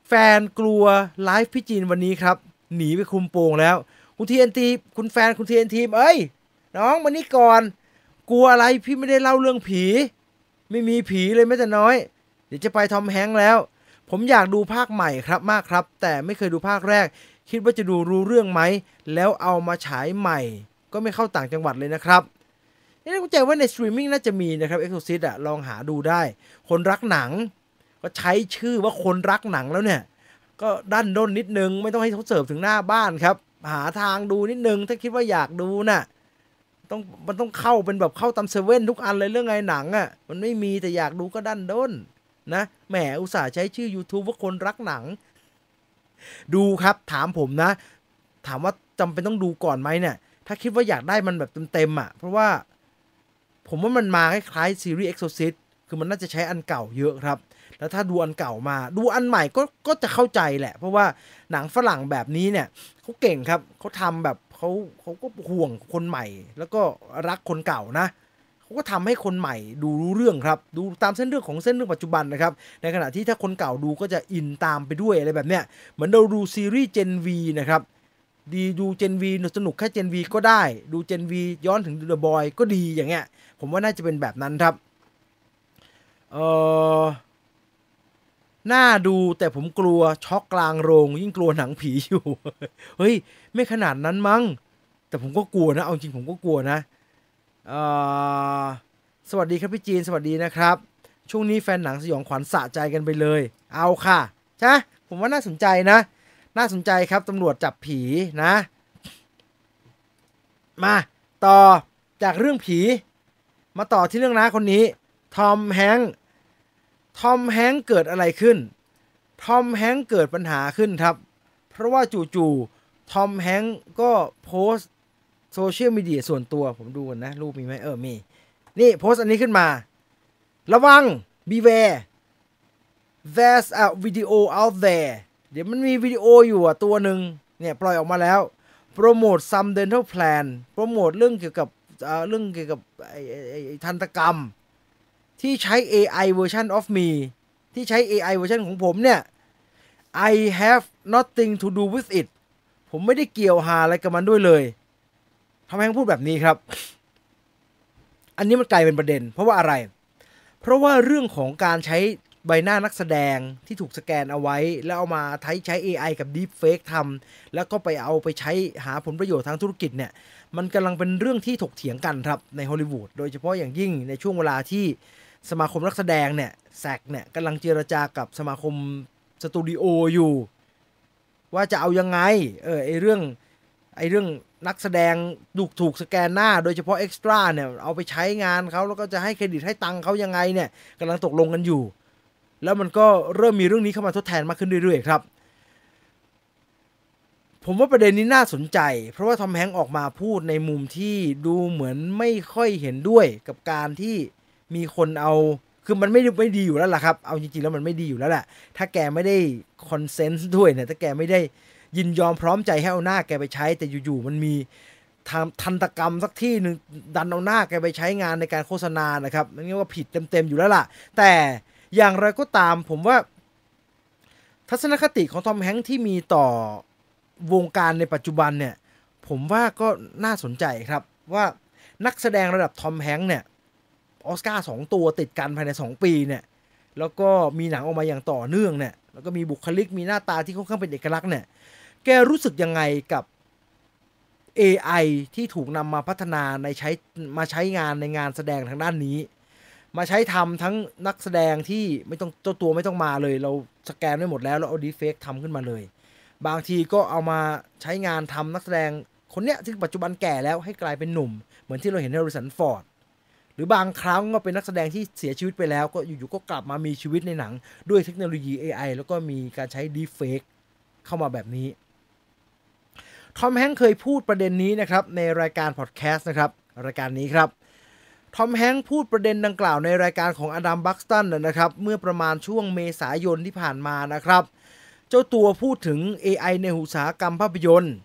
แฟนกลัวไลฟ์พี่จีนวันนี้ครับ หนีไปคุมโปงแล้ว คุณ TNT คุณแฟนคุณ TNT เอ้ย น้องมานี่ก่อน กลัวอะไรพี่ไม่ได้เล่าเรื่องผี ไม่มีผีเลยแม้แต่น้อย เดี๋ยวจะไปทอมแฮงค์แล้ว ผมอยากดูภาคใหม่ครับมากครับ แต่ไม่เคยดูภาคแรก คิดว่าจะดูรู้เรื่องไหม แล้วเอามาฉายใหม่ ก็ไม่เข้าต่างจังหวัดเลยนะครับนี่ผมใจว่าในสตรีมมิ่งน่าจะมีนะครับ e x o r c i s t อะลองหาดูได้ คนรักหนัง ก็ใช้ชื่อว่าคนรักหนังแล้วเนี่ย ก็ดันด้นนิดนึง ไม่ต้องให้เขาเสิร์ฟถึงหน้าบ้านครับ หาทางดูนิดนึงถ้าคิดว่าอยากดูน่ะ ต้องมันต้องเข้าเป็นแบบเข้าตามเซเว่นทุกอันเลยเรื่องไงหนังอะ่ะมันไม่มีแต่อยากดูก็ดันด้นนะแหมอุตส่าห์ใช้ชื่อ YouTube ว่าคนรักหนัง ดูครับถามผมนะ ถามว่าจำเป็นต้องดูก่อนไหมเนี่ย ถ้าคิดว่าอยากได้มันแบบเต็มๆอะ เพราะว่า ผมว่ามันมาคล้ายๆซีรีส์ Exorcist คือมันน่าจะใช้อันเก่าเยอะครับ แล้วถ้าดูอันเก่ามา ดูอันใหม่ก็ก็จะเข้าใจแหละ เพราะว่าหนังฝรั่งแบบนี้เนี่ยเขาเก่งครับเขาทำแบบ เขาเขาก็ห่วงคนใหม่ แล้วก็รักคนเก่านะเขาก็ทำให้คนใหม่ดูรู้เรื่องครับ ดูตามเส้นเรื่องของเส้นเรื่องปัจจุบันนะครับ ในขณะที่ถ้าคนเก่าดูก็จะอินตามไปด้วยอะไรแบบเนี้ยเหมือนเราดูซีรีส์ Gen V นะครับดีดู Gen V สนุกแค่ Gen V ก็ได้ ดู Gen V ย้อนถึง The Boy ก็ดีอย่างเงี้ย ผมว่าน่าจะเป็นแบบนั้นครับ เออ น่าดูแต่ผมกลัวช็อกกลางโรง ยิ่งกลัวหนังผีอยู่ เฮ้ย ไม่ขนาดนั้นมั้ง แต่ผมก็กลัวนะ เอาจริงผมก็กลัวนะสวัสดีครับพี่จีน สวัสดีนะครับ ช่วงนี้แฟนหนังสยองขวัญสะใจกันไปเลย เอาค่ะใช่ผมว่าน่าสนใจนะ น่าสนใจครับตำรวจจับผีนะ มาต่อจากเรื่องผี มาต่อที่เรื่องน้าคนนี้ ทอมแฮงค์ ทอมแฮงเกิดอะไรขึ้น ทอมแฮงเกิดปัญหาขึ้นครับ เพราะว่าจู่ๆทอมแฮงก็โพสโซเชียลมีเดียส่วนตัวผมดูกันนะ รูปมีไหมเออมี นี่โพสต์อันนี้ขึ้นมา ระวัง beware there's a video out there เดี๋ยวมันมีวิดีโออยู่อะตัวหนึ่งเนี่ยปล่อยออกมาแล้ว โปรโมท some dental plan โปรโมทเรื่องเกี่ยวกับเรื่องเกี่ยวกับไอ้ไอ้ทันตกรรม ที่ใช้ AI version of me ที่ใช้ AI version ของผมเนี่ย I have nothing to do with it ผมไม่ได้เกี่ยวหาอะไรกับมันด้วยเลยทำไมต้องพูดแบบนี้ครับ อันนี้มันกลายเป็นประเด็น เพราะว่าอะไร เพราะว่าเรื่องของการใช้ใบหน้านักแสดงที่ถูกสแกนเอาไว้ แล้วเอามาใช้ใช้ AI กับ Deepfake ทำแล้วก็ไปเอาไปใช้หาผลประโยชน์ทางธุรกิจเนี่ย มันกำลังเป็นเรื่องที่ถกเถียงกันครับในฮอลลีวูดโดยเฉพาะอย่างยิ่งในช่วงเวลาที่ สมาคมนักแสดงเนี่ยแซกเนี่ยกำลังเจรจากับสมาคมสตูดิโออยู่ ว่าจะเอายังไง เออไอเรื่องไอเรื่องนักแสดงถูกถูกสแกนหน้า โดยเฉพาะเอ็กซ์ตร้าเนี่ยเอาไปใช้งานเขาแล้วก็จะให้เครดิตให้ตังค์เขายังไงเนี่ยกำลังตกลงกันอยู่ แล้วมันก็เริ่มมีเรื่องนี้เข้ามาทดแทนมากขึ้นเรื่อยๆครับ ผมว่าประเด็นนี้น่าสนใจ เพราะว่าทอมแฮงออกมาพูดในมุมที่ดูเหมือนไม่ค่อยเห็นด้วยกับการที่ มีคนเอาคือมันไม่ไม่ดีอยู่แล้วล่ะครับ เอาจริงๆแล้วมันไม่ดีอยู่แล้วแหละ ถ้าแกไม่ได้consent ด้วยเนี่ย ถ้าแกไม่ได้ยินยอมพร้อมใจให้เอาหน้าแกไปใช้ แต่อยู่ๆมันมีทำทันตกรรมสักที่หนึ่งดันเอาหน้าแกไปใช้งานในการโฆษณานะครับนั่นว่าผิดเต็มๆอยู่แล้วล่ะ แต่อย่างไรก็ตามผมว่า ทัศนคติของทอมแฮงค์ที่มีต่อวงการในปัจจุบันเนี่ย ผมว่าก็น่าสนใจครับว่านักแสดงระดับทอมแฮงค์เนี่ย ออสการ์สองตัวติดกันภายใน 2 ปีเนี่ยแล้วก็มีหนังออกมาอย่างต่อเนื่องเนี่ยแล้วก็มีบุคลิกมีหน้าตาที่ค่อนข้างเป็นเอกลักษณ์เนี่ยแกรู้สึกยังไงกับ AI ที่ถูกนำมาพัฒนาในใช้มาใช้งานในงานแสดงทางด้านนี้ มาใช้ทำทั้งนักแสดงที่ไม่ต้องเจ้าตัวไม่ต้องมาเลย เราสแกนไว้หมดแล้วเราเอาดีเฟกทำขึ้นมาเลย บางทีก็เอามาใช้งานทำนักแสดงคนเนี้ยที่ปัจจุบันแก่แล้วให้กลายเป็นหนุ่ม เหมือนที่เราเห็นในริสันฟอร์ด รือบางครั้งก็เป็นนักแสดงที่เสียชีวิตไปแล้ว ก็อยู่ๆก็กลับมามีชีวิตในหนัง ด้วยเทคโนโลยี AI แล้วก็มีการใช้ดีเฟกเข้ามาแบบนี้ทอมแฮงค์เคยพูดประเด็นนี้นะครับในรายการพอดแคสต์นะครับรายการนี้ครับทอมแฮงค์พูดประเด็นดังกล่าวในรายการของอดัมบัคสตันนะครับเมื่อประมาณช่วงเมษายนที่ผ่านมานะครับ เจ้าตัวพูดถึง AI ในอุตสาหกรรมภาพยนตร์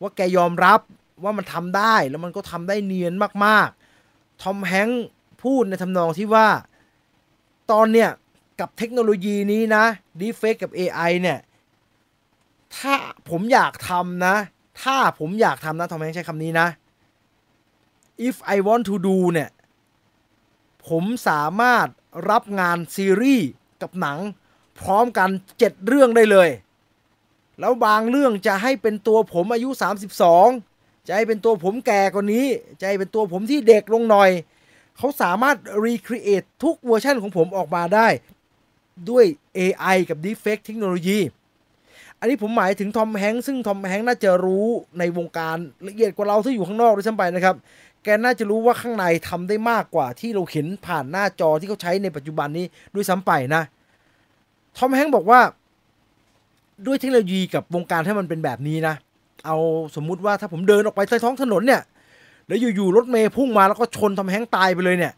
ว่าแกยอมรับว่ามันทำได้แล้วมันก็ทำได้เนียนมากๆ ทอมแฮงค์พูดในทำนองที่ว่า ตอนเนี้ยกับเทคโนโลยีนี้นะดีเฟกกับ AI เนี่ย ถ้าผมอยากทำนะ ถ้าผมอยากทำนะ ทอมแฮงค์ใช้คำนี้นะ if I want to do เนี่ย ผมสามารถรับงานซีรีส์กับหนัง พร้อมกัน 7 เรื่องได้เลย แล้วบางเรื่องจะให้เป็นตัวผมอายุ 32 จะให้เป็นตัวผมแก่กว่านี้จะให้เป็นตัวผมที่เด็กลงหน่อย เขาสามารถ recreate ทุกเวอร์ชันของผมออกมาได้ ด้วย AI กับ Deepfake เทคโนโลยี อันนี้ผมหมายถึงทอมแฮงค์ซึ่งทอมแฮงค์น่าจะรู้ในวงการละเอียดกว่าเราที่อยู่ข้างนอกด้วยซ้ำไปนะครับ แกน่าจะรู้ว่าข้างในทำได้มากกว่าที่เราเห็นผ่านหน้าจอที่เขาใช้ในปัจจุบันนี้ด้วยซ้ำไปนะทอมแฮงค์บอกว่าด้วยเทคโนโลยีกับวงการถ้มันเป็นแบบนี้นะ เอาสมมุติว่าถ้าผมเดินออกไปใต้ท้องถนนเนี่ย แล้วอยู่ๆรถเมย์พุ่งมาแล้วก็ชนทอมแฮงค์ตายไปเลยเนี่ย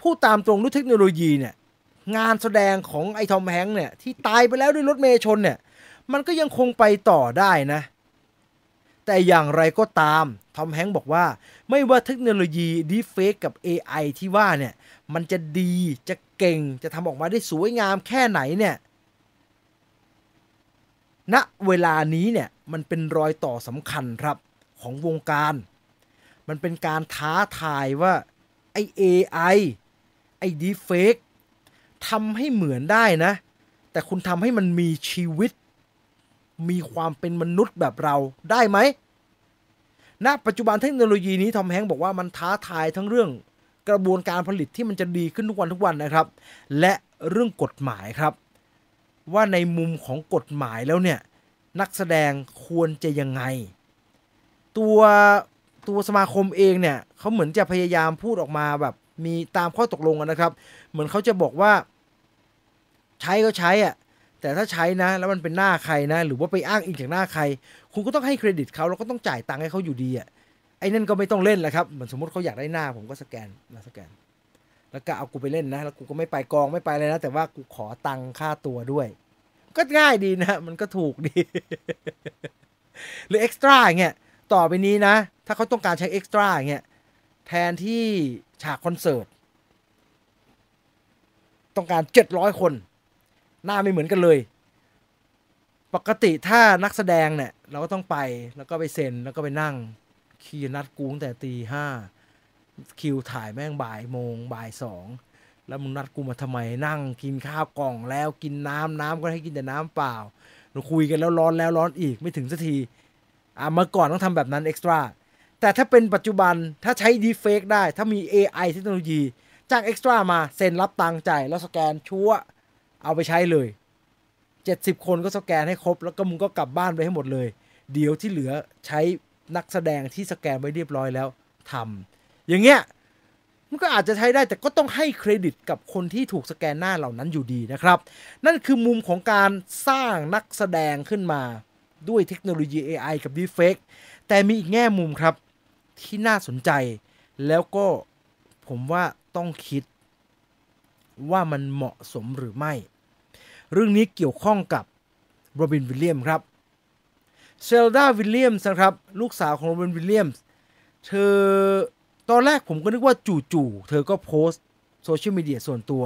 พูดตามตรงด้วยเทคโนโลยีเนี่ย งานแสดงของไอ้ทอมแฮงค์เนี่ยที่ตายไปแล้วด้วยรถเมย์ชนเนี่ย มันก็ยังคงไปต่อได้นะ แต่อย่างไรก็ตามทอมแฮงค์บอกว่า ไม่ว่าเทคโนโลยีดีเฟกกับ AI ที่ว่าเนี่ย มันจะดีจะเก่งจะทำออกมาได้สวยงามแค่ไหนเนี่ย ณเวลานี้เนี่ยมันเป็นรอยต่อสำคัญครับของวงการ มันเป็นการท้าทายว่าไอ้ AI ไอ้ Deepfake ทำให้เหมือนได้นะ แต่คุณทำให้มันมีชีวิต มีความเป็นมนุษย์แบบเราได้ไหมณปัจจุบันเทคโนโลยีนี้ทอมแฮงบอกว่ามันท้าทายทั้งเรื่องกระบวนการผลิตที่มันจะดีขึ้นทุกวันทุกวันนะครับ และเรื่องกฎหมายครับ ว่าในมุมของกฎหมายแล้วเนี่ยนักแสดงควรจะยังไง ตัวตัวสมาคมเองเนี่ยเขาเหมือนจะพยายามพูดออกมาแบบมีตามข้อตกลงนะครับ เหมือนเขาจะบอกว่า ใช้ก็ใช้อะแต่ถ้าใช้นะ แล้วมันเป็นหน้าใครนะ หรือว่าไปอ้างอิงจากหน้าใคร คุณก็ต้องให้เครดิตเขาแล้วก็ต้องจ่ายตังค์ให้เขาอยู่ดีอะไอ้นั่นก็ไม่ต้องเล่นแหละครับเหมือนสมมติเขาอยากได้หน้า ผมก็สแกนมาสแกน แล้วก็เอากูไปเล่นนะ แล้วกูก็ไม่ไปกองไม่ไปเลยนะ แต่ว่ากูขอตังค่าตัวด้วย ก็ง่ายดีนะ มันก็ถูกดี หรือเอ็กซ์ตร้าเงี้ย ต่อไปนี้นะ ถ้าเขาต้องการใช้เอ็กซ์ตร้าเงี้ย แทนที่ฉากคอนเสิร์ต ต้องการเจ็ดร้อยคน หน้าไม่เหมือนกันเลย ปกติถ้านักแสดงเนี่ย เราก็ต้องไป แล้วก็ไปเซ็น แล้วก็ไปนั่ง คีนัดกูตั้งแต่ตีห้า คิวถ่ายแม่งบ่ายโมงบ่ายสองแล้วมึงนัดกูมาทำไมนั่งกินข้าวกล่องแล้วกินน้ำน้ำก็ให้กินแต่น้ำเปล่าเราคุยกันแล้วร้อนแล้วร้อนอีกไม่ถึงสักทีอะเมื่อก่อนต้องทำแบบนั้นเอ็กซ์ตร้าแต่ถ้าเป็นปัจจุบันถ้าใช้ดีเฟกได้ ถ้ามี AI เทคโนโลยีจ้างเอ็กซ์ตร้ามาเซ็นรับตังค์จ่ายแล้วสแกนชัวเอาไปใช้เลย 70 คนก็สแกนให้ครบ แล้วก็มึงก็กลับบ้านไปให้หมดเลย เดี๋ยวที่เหลือใช้นักแสดงที่สแกนไว้เรียบร้อยแล้วทำ อย่างเงี้ยมันก็อาจจะใช้ได้แต่ก็ต้องให้เครดิตกับคนที่ถูกสแกนหน้าเหล่านั้นอยู่ดีนะครับ นั่นคือมุมของการสร้างนักแสดงขึ้นมาด้วยเทคโนโลยี AI กับ Deepfake แต่มีอีกแง่มุมครับที่น่าสนใจ แล้วก็ผมว่าต้องคิดว่ามันเหมาะสมหรือไม่ เรื่องนี้เกี่ยวข้องกับโรบินวิลเลียมครับเซลดาวิลเลียมส์นะครับ ลูกสาวของโรบินวิลเลียมส์เธอ ตอนแรกผมก็นึกว่าจู่ๆเธอก็โพสต์โซเชียลมีเดียส่วนตัว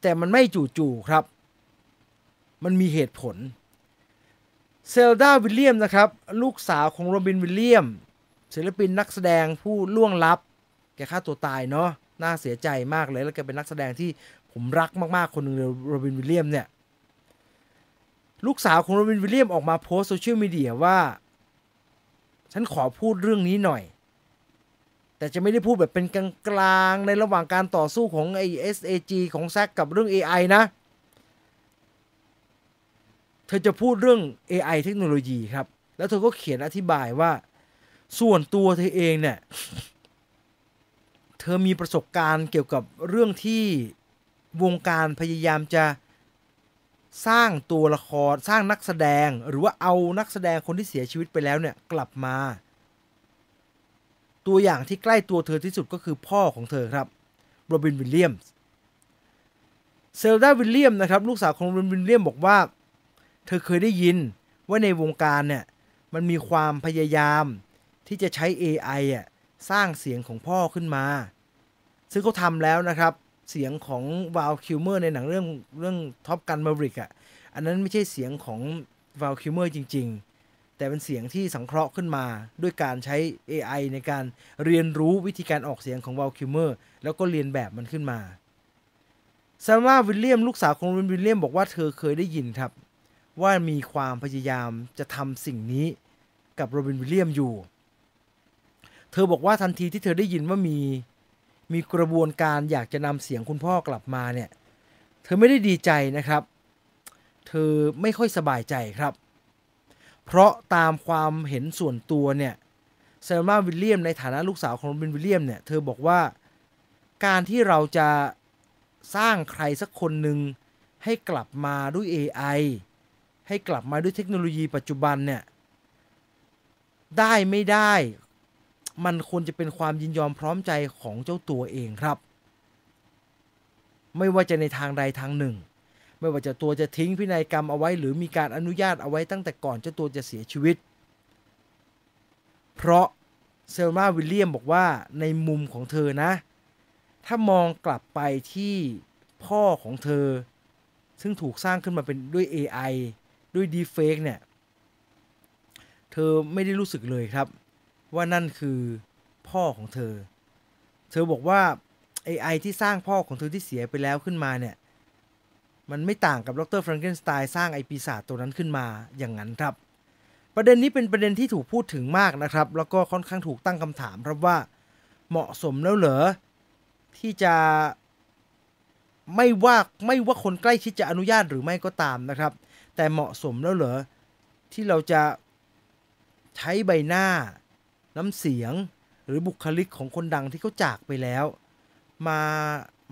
แต่มันไม่จู่ๆครับ มันมีเหตุผลเซลดาวิลเลียมนะครับ ลูกสาวของโรบินวิลเลียม ศิลปินนักแสดงผู้ล่วงลับ แกฆ่าตัวตายเนาะน่าเสียใจมากเลยแล้วแกเป็นนักแสดงที่ผมรักมากๆ คนหนึ่งเลยโรบินวิลเลียมเนี่ย ลูกสาวของโรบินวิลเลียมออกมาโพสโซเชียลมีเดียว่า ฉันขอพูดเรื่องนี้หน่อย แต่จะไม่ได้พูดแบบเป็นกลางๆในระหว่างการต่อสู้ของไอ SAG ของแซกกับเรื่อง AI นะ เธอจะพูดเรื่อง AI เทคโนโลยีครับ แล้วเธอก็เขียนอธิบายว่า ส่วนตัวเธอเองเนี่ย เธอมีประสบการณ์เกี่ยวกับเรื่องที่วงการพยายามจะสร้างตัวละครสร้างนักแสดงหรือว่าเอานักแสดงคนที่เสียชีวิตไปแล้วเนี่ยกลับมา ตัวอย่างที่ใกล้ตัวเธอที่สุดก็คือพ่อของเธอครับโรบินวิลเลียมส์เซลดาวิลเลียมนะครับลูกสาวของโรบินวิลเลียมบอกว่า เธอเคยได้ยินว่าในวงการเนี่ยมันมีความพยายามที่จะใช้ AI อะสร้างเสียงของพ่อขึ้นมา ซึ่งเขาทำแล้วนะครับ เสียงของวาลคิวเมอร์ในหนังเรื่องเรื่อง Top Gun Maverick อะอันนั้นไม่ใช่เสียงของวาลคิวเมอร์จริง ๆ แต่เป็นเสียงที่สังเคราะห์ขึ้นมา ด้วยการใช้ AI ในการเรียนรู้วิธีการออกเสียงของวาลคิวเมอร์แล้วก็เลียนแบบมันขึ้นมาเซลดาวิลเลียมลูกสาวของวิลเลียมบอกว่าเธอเคยได้ยินครับ ว่ามีความพยายามจะทำสิ่งนี้กับโรบินวิลเลียมอยู่ เธอบอกว่าทันทีที่เธอได้ยินว่ามีมีกระบวนการอยากจะนำเสียงคุณพ่อกลับมาเนี่ย เธอไม่ได้ดีใจนะครับ เธอไม่ค่อยสบายใจครับ เพราะตามความเห็นส่วนตัวเนี่ยเซลมาวิลเลียมในฐานะลูกสาวของโรบินวิลเลียมเนี่ยเธอบอกว่าการที่เราจะสร้างใครสักคนหนึ่งให้กลับมาด้วย AI ให้กลับมาด้วยเทคโนโลยีปัจจุบันเนี่ยได้ไม่ได้มันควรจะเป็นความยินยอมพร้อมใจของเจ้าตัวเองครับ ไม่ว่าจะในทางใดทางหนึ่ง ไม่ว่าจะตัวจะทิ้งพินัยกรรมเอาไว้ หรือมีการอนุญาตเอาไว้ตั้งแต่ก่อนเจ้าตัวจะเสียชีวิต เพราะเซลมาวิลเลียมบอกว่าในมุมของเธอนะ ถ้ามองกลับไปที่พ่อของเธอ ซึ่งถูกสร้างขึ้นมาเป็นด้วย AI ด้วยดีเฟกเนี่ย เธอไม่ได้รู้สึกเลยครับ ว่านั่นคือพ่อของเธอ เธอบอกว่า AI ที่สร้างพ่อของเธอที่เสียไปแล้วขึ้นมาเนี่ย มันไม่ต่างกับดรแฟรงเกนสไตน์สร้างไอปีศาจตัวนั้นขึ้นมาอย่างนั้นครับ ประเด็นนี้เป็นประเด็นที่ถูกพูดถึงมากนะครับ แล้วก็ค่อนข้างถูกตั้งคำถามครับว่า เหมาะสมแล้วเหรอที่จะไม่ว่าไม่ว่าคนใกล้ชิดจะอนุญาตหรือไม่ก็ตามนะครับ แต่เหมาะสมแล้วเหรอที่เราจะใช้ใบหน้า น้ำเสียงหรือบุคลิกของคนดังที่เขาจากไปแล้ว มา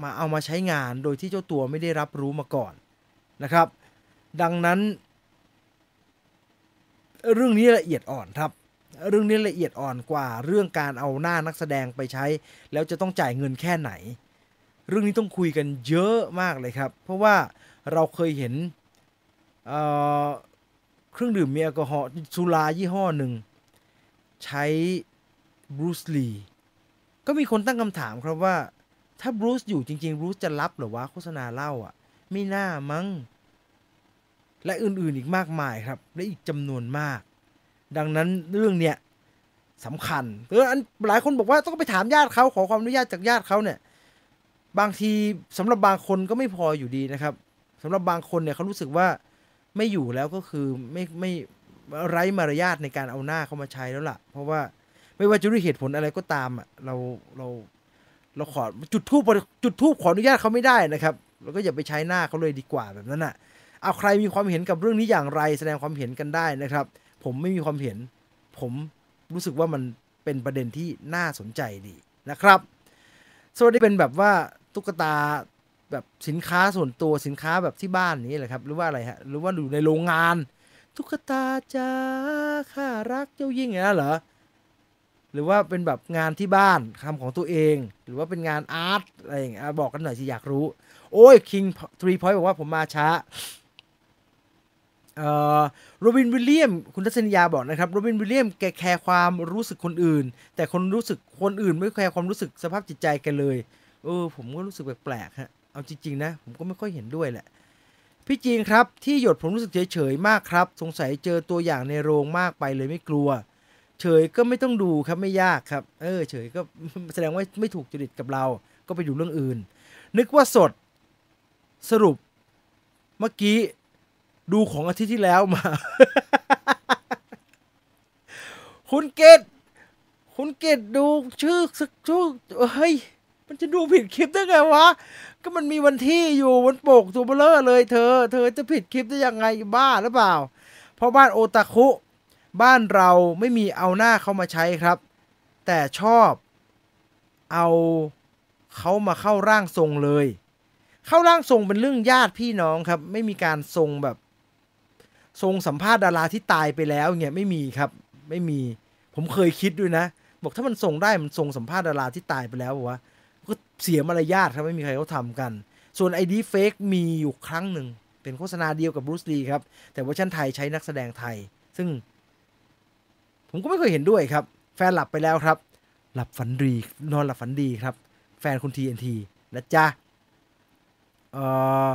มาเอามาใช้งานโดยที่เจ้าตัวไม่ได้รับรู้มาก่อนนะครับ ดังนั้น เรื่องนี้ละเอียดอ่อนครับ เรื่องนี้ละเอียดอ่อนกว่า เรื่องการเอาหน้านักแสดงไปใช้ แล้วจะต้องจ่ายเงินแค่ไหน เรื่องนี้ต้องคุยกันเยอะมากเลยครับ เพราะว่าเราเคยเห็นเเครื่องดื่มมีแอลกอฮอล์สุรายี่ห้อหนึ่ง ใช้บรูซลีก็มีคนตั้งคำถามครับว่า ถ้าบรูซอยู่จริงๆบรูซจะรับหรือวะโฆษณาเหล้าอะ ไม่น่ามั้ง และอื่นๆอีกมากมายครับ และอีกจำนวนมาก ดังนั้นเรื่องเนี้ยสำคัญเอออันหลายคนบอกว่าต้องไปถามญาติเขาขอความอนุญาตจากญาติเขาเนี่ย บางทีสำหรับบางคนก็ไม่พออยู่ดีนะครับสำหรับบางคนเนี่ยเขารู้สึกว่าไม่อยู่แล้วก็คือไม่ไม่ไร้มารยาทในการเอาหน้าเข้ามาใช้แล้วล่ะ เพราะว่าไม่ว่าจะด้วยเหตุผลอะไรก็ตามอะเราเรา เราขอจุดทูบจุดทูบขออนุญาตเขาไม่ได้นะครับเราก็อย่าไปใช้หน้าเขาเลยดีกว่าแบบนั้นอะเอาใครมีความเห็นกับเรื่องนี้อย่างไร แสดงความเห็นกันได้นะครับ ผมไม่มีความเห็น ผมรู้สึกว่ามันเป็นประเด็นที่น่าสนใจดีนะครับสวัสดีเป็นแบบว่าตุ๊กตาแบบสินค้าส่วนตัวสินค้าแบบที่บ้านนี้แหละครับ หรือว่าอะไรฮะหรือว่าอยู่ในโรงงาน ตุ๊กตาจ้าข้ารักเจ้ายิ่งอย่างนั้นเหรอ หรือว่าเป็นแบบงานที่บ้านทำของตัวเอง หรือว่าเป็นงานอาร์ตอะไรอย่างเงี้ยบอกกันหน่อยสิอยากรู้ โอ้ยคิงทรีพอยต์บอกว่าผมมาช้าเอ่อโรบินวิลเลียม คุณทัศนียาบอกนะครับโรบินวิลเลียมแกแคร์ความรู้สึกคนอื่น แต่คนรู้สึกคนอื่นไม่แคร์ความรู้สึกสภาพจิตใจแกเลย เออ ผมก็รู้สึกแปลกๆฮะเอาจริง ๆ นะ ผมก็ไม่ค่อยเห็นด้วยแหละ พี่จีนครับ ธี่หยดผมรู้สึกเฉยๆมากครับ สงสัยเจอตัวอย่างในโรงมากไปเลยไม่กลัว เฉยก็ไม่ต้องดูครับไม่ยากครับ เออ เฉยก็แสดงว่าไม่ถูกจริตกับเรา ก็ไปดูเรื่องอื่น นึกว่าสดสรุป เมื่อกี้ดูของอาทิตย์ที่แล้วมา คุณเกตคุณเกตดูชื่อสักชื่อเฮ้ย มันจะดูผิดคลิปได้ไงวะ ก็มันมีวันที่อยู่บนโปกตัวเบลเลอร์เลยเธอ เธอจะผิดคลิปได้ยังไงบ้าหรือเปล่า เพราะบ้านโอตาคุ บ้านเราไม่มีเอาหน้าเขามาใช้ครับ แต่ชอบเอาเขามาเข้าร่างทรงเลย เข้าร่างทรงเป็นเรื่องญาติพี่น้องครับ ไม่มีการทรงแบบ ทรงสัมภาษณ์ดาราที่ตายไปแล้วเงี้ยไม่มีครับ ไม่มี ผมเคยคิดด้วยนะ บอกถ้ามันทรงได้มันทรงสัมภาษณ์ดาราที่ตายไปแล้วบอกว่าก็เสียมารยาทครับไม่มีใครเขาทำกัน ส่วนไอดีเฟกมีอยู่ครั้งหนึ่งเป็นโฆษณาเดียวกับบรูซลีครับ แต่เวอร์ชันไทยใช้นักแสดงไทย ซึ่ง ผมก็ไม่เคยเห็นด้วยครับ แฟนหลับไปแล้วครับ หลับฝันดีนอนหลับฝันดีครับ แฟนคุณทีเอ็นทีนะจ๊ะเออ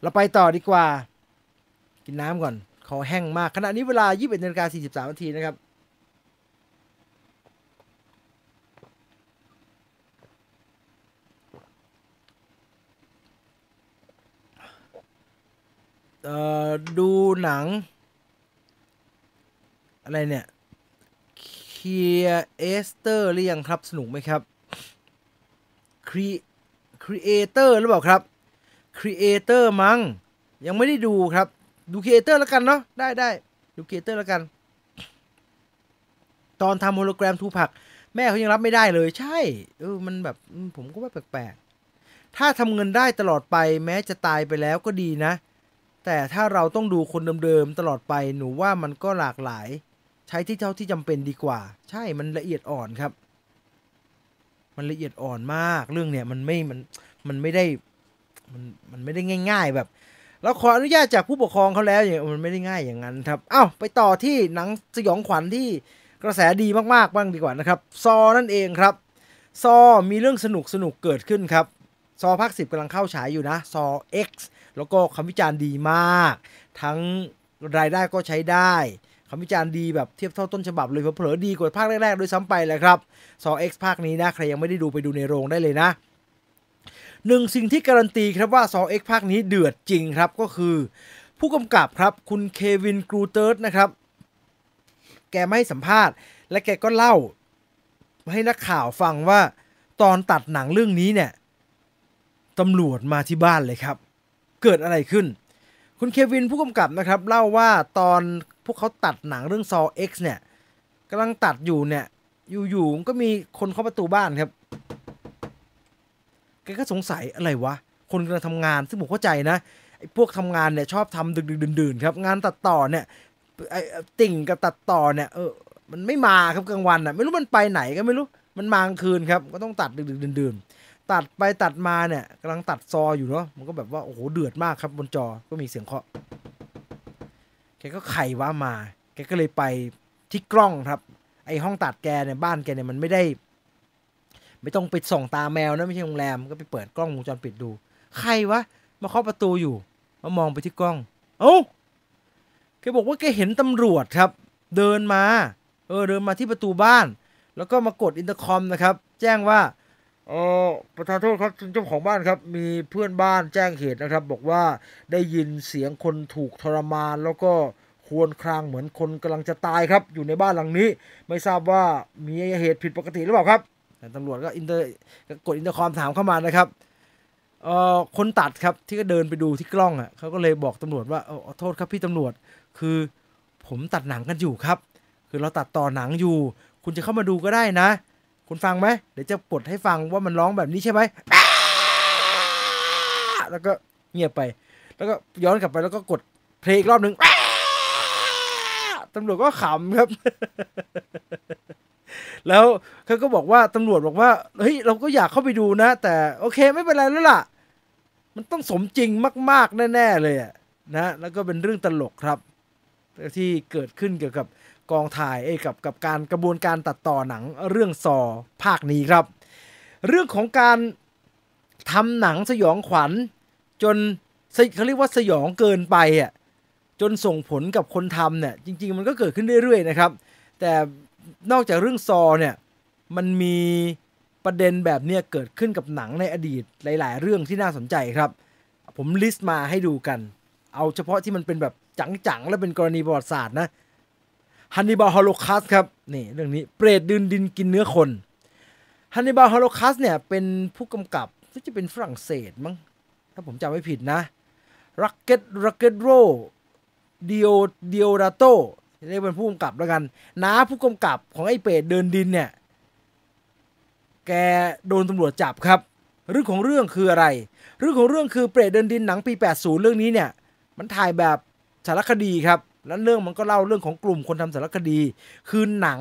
เราไปต่อดีกว่า กินน้ำก่อนขอแห้งมาก ขณะนี้เวลา 21นาฬิกา43นาทีนะครับเออดูหนัง อะไรเนี่ย Creator หรือยังครับ สนุกไหมครับครี Creator หรือเปล่าครับ Creator มั้งยังไม่ได้ดูครับ ดู Creator แล้วกันเนาะได้ได้ดู Creator แล้วกัน ตอนทำโฮโลแกรมทูพัค แม่เขายังรับไม่ได้เลย ใช่เออมันแบบผมก็ว่าแปลกๆ ถ้าทำเงินได้ตลอดไป แม้จะตายไปแล้วก็ดีนะ แต่ถ้าเราต้องดูคนเดิมๆตลอดไปหนูว่ามันก็หลากหลาย ใช้ที่เท่าที่จำเป็นดีกว่า ใช่มันละเอียดอ่อนครับ มันละเอียดอ่อนมากเรื่องเนี้ยมันไม่มันมันไม่ได้มันมันไม่ได้ง่าย ๆ แบบเราขออนุญาตจากผู้ปกครองเขาแล้วอย่างมันไม่ได้ง่ายอย่างนั้นครับเอ้าไปต่อที่หนังสยองขวัญที่กระแสดีมากๆบ้างดีกว่านะครับ ซอนั่นเองครับ ซอมีเรื่องสนุกสนุกเกิดขึ้นครับ ซอภาคสิบกำลังเข้าฉายอยู่นะ ซอ X แล้วก็คำวิจารณ์ดีมาก ทั้งรายได้ก็ใช้ได้ คำวิจารณ์ดีแบบเทียบเท่าต้นฉบับเลยเผลอดีกว่าภาคแรกๆด้วยซ้ำไปเลยครับซอ X ภาคนี้นะ ใครยังไม่ได้ดูไปดูในโรงได้เลยนะหนึ่งสิ่งที่การันตีครับว่าซอ X ภาคนี้เดือดจริงครับก็คือ ผู้กำกับครับคุณเควินกรูเติร์ดนะครับ แกไม่ให้สัมภาษณ์ และแกก็เล่า ให้นักข่าวฟังว่า ตอนตัดหนังเรื่องนี้เนี่ยตำรวจมาที่บ้านเลยครับ เกิดอะไรขึ้น คุณเควินผู้กำกับนะครับ เล่าว่าตอน พวกเขาตัดหนังเรื่องซอ X เนี่ยกำลังตัดอยู่เนี่ยอยู่ๆก็มีคนเข้าประตูบ้านครับแกก็สงสัยอะไรวะ คนกำลังทำงานซึ่งผมเข้าใจนะไอ้พวกทำงานเนี่ยชอบทำดึกดึกดื่นๆครับ งานตัดต่อเนี่ยไอ้ติ่งกับตัดต่อเนี่ยเออมันไม่มาครับกลางวันอะไม่รู้มันไปไหนก็ไม่รู้มันมากลางคืนครับ ก็ต้องตัดดึกดึกดื่นๆ ตัดไปตัดมาเนี่ยกำลังตัดซออยู่เนาะมันก็แบบว่าโอ้โหเดือดมากครับบนจอก็มีเสียงเคาะ แกก็ไขว่ามา แกก็เลยไปที่กล้องครับ ไอห้องตัดแกเนี่ยบ้านแกเนี่ยมันไม่ได้ ไม่ต้องไปส่องตาแมวนะไม่ใช่โรงแรมก็ไปเปิดกล้องวงจรปิดดู ใครวะมาเคาะประตูอยู่ มามองไปที่กล้อง เอ้าแกบอกว่าแกเห็นตำรวจครับ เดินมา เออเดินมาที่ประตูบ้าน แล้วก็มากดอินเตอร์คอมนะครับ แจ้งว่า เออประทานโทษครับเจ้าของบ้านครับ มีเพื่อนบ้านแจ้งเหตุนะครับ บอกว่าได้ยินเสียงคนถูกทรมาน แล้วก็ครวรครางเหมือนคนกำลังจะตายครับ อยู่ในบ้านหลังนี้ ไม่ทราบว่ามีเหตุผิดปกติหรือเปล่าครับแต่ตำรวจก็อินเตอร์กดอินเตอร์คอมถามเข้ามานะครับเอ่อคนตัดครับที่ก็เดินไปดูที่กล้องอะเขาก็เลยบอกตำรวจว่าเออขอโทษครับพี่ตำรวจ คือผมตัดหนังกันอยู่ครับ คือเราตัดต่อหนังอยู่ คุณจะเข้ามาดูก็ได้นะ คุณฟังไหมเดี๋ยวจะเปิดให้ฟังว่ามันร้องแบบนี้ใช่ไหมแล้วก็เงียบไป แล้วก็ย้อนกลับไปแล้วก็กด play อีกรอบหนึ่งตำรวจก็ขำครับ แล้วเขาก็บอกว่าตำรวจบอกว่าเฮ้ยเราก็อยากเข้าไปดูนะ แต่โอเคไม่เป็นไรแล้วล่ะ มันต้องสมจริงมาก ๆ แน่ ๆ เลยอะนะ แล้วก็เป็นเรื่องตลกครับ ที่เกิดขึ้นเกี่ยวกับ กองถ่ายเอ้กับกับการกระบวนการตัดต่อหนังเรื่องซอภาคนี้ครับ เรื่องของการทำหนังสยองขวัญ จนเขาเรียกว่าสยองเกินไปอะจนส่งผลกับคนทำเนี่ยจริง ๆ มันก็เกิดขึ้นเรื่อยๆนะครับ แต่นอกจากเรื่องซอเนี่ยมันมีประเด็นแบบเนี้ยเกิดขึ้นกับหนังในอดีตหลาย ๆ เรื่องที่น่าสนใจครับ ผม list มาให้ดูกัน เอาเฉพาะที่มันเป็นแบบจังๆ และเป็นกรณีประวัติศาสตร์นะ Hannibal Holocaust ครับนี่เรื่องนี้เปรตเดินดินกินเนื้อคน Hannibal Holocaust เนี่ยเป็นผู้กำกับที่จะเป็นฝรั่งเศสมั้งถ้าผมจำไม่ผิดนะรักเก็ตรักเก็ตโรเดีย-เดโอดาโตเรียกเป็นผู้กำกับแล้วกันน้าผู้กำกับของไอ้เปรตเดินดินเนี่ยแกโดนตำรวจจับครับ เรื่องของเรื่องคืออะไร เรื่องของเรื่องคือเปรตเดินดินหนังปี 80 เรื่องนี้เนี่ย มันถ่ายแบบสารคดีครับ แล้วเรื่องมันก็เล่าเรื่องของกลุ่มคนทำสารคดี คือหนัง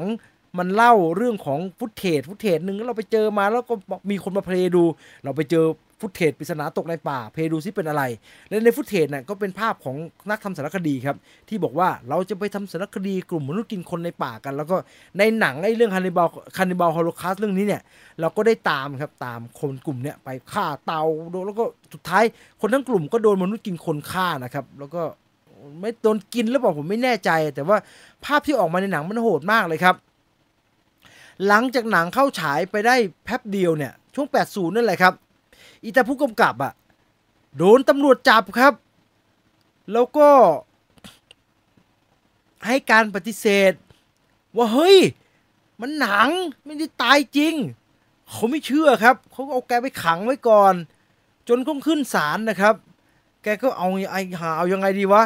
มันเล่าเรื่องของ footage footage หนึ่งเราไปเจอมาแล้วก็มีคนมา play ดู เราไปเจอ footage ปริศนาตกในป่า play ดูซิเป็นอะไร และใน footage น่ะก็เป็นภาพของนักทำสารคดีครับ ที่บอกว่าเราจะไปทำสารคดีกลุ่มมนุษย์กินคนในป่ากัน แล้วก็ในหนังไอ้เรื่อง Hannibal Cannibal Holocaust เรื่องนี้เนี่ยเราก็ได้ตามครับตามคนกลุ่มเนี้ยไปฆ่าเตาแล้วก็สุดท้ายคนทั้งกลุ่มก็โดนมนุษย์กินคนฆ่านะครับแล้วก็ ไม่โดนกินหรือเปล่าผมไม่แน่ใจ แต่ว่าภาพที่ออกมาในหนังมันโหดมากเลยครับ หลังจากหนังเข้าฉายไปได้แป๊บเดียวเนี่ยช่วง 80 นั่นแหละครับอีตาผู้กำกับอะโดนตำรวจจับครับ แล้วก็ ให้การปฏิเสธ ว่าเฮ้ย มันหนังไม่ได้ตายจริง เขาไม่เชื่อครับ เขาก็เอาแกไปขังไว้ก่อน จนก็ขึ้นศาลนะครับ แกก็เอาไอ้หาเอายังไงดีวะ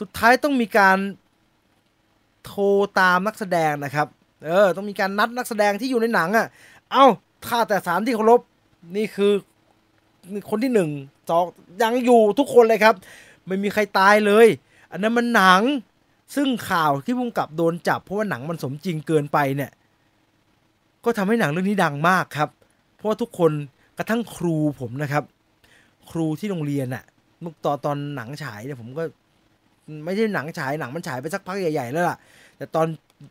สุดท้ายต้องมีการโทรตามนักแสดงนะครับ เออ ต้องมีการนัดนักแสดงที่อยู่ในหนังอะ่ะ เอ้าข้าแต่สารที่เคารพนี่คือคนที่หนึ่งสองยังอยู่ทุกคนเลยครับ ไม่มีใครตายเลย อันนั้นมันหนัง ซึ่งข่าวที่พุ่งกับโดนจับ เพราะว่าหนังมันสมจริงเกินไปเนี่ย ก็ทำให้หนังเรื่องนี้ดังมากครับ เพราะว่าทุกคนกระทั่งครูผมนะครับ ครูที่โรงเรียนอะมุกตอนตอนหนังฉายเนี่ยผมก็ ไม่ใช่หนังฉายหนังมันฉายไปสักพักใหญ่ๆแล้วล่ะ แต่ตอน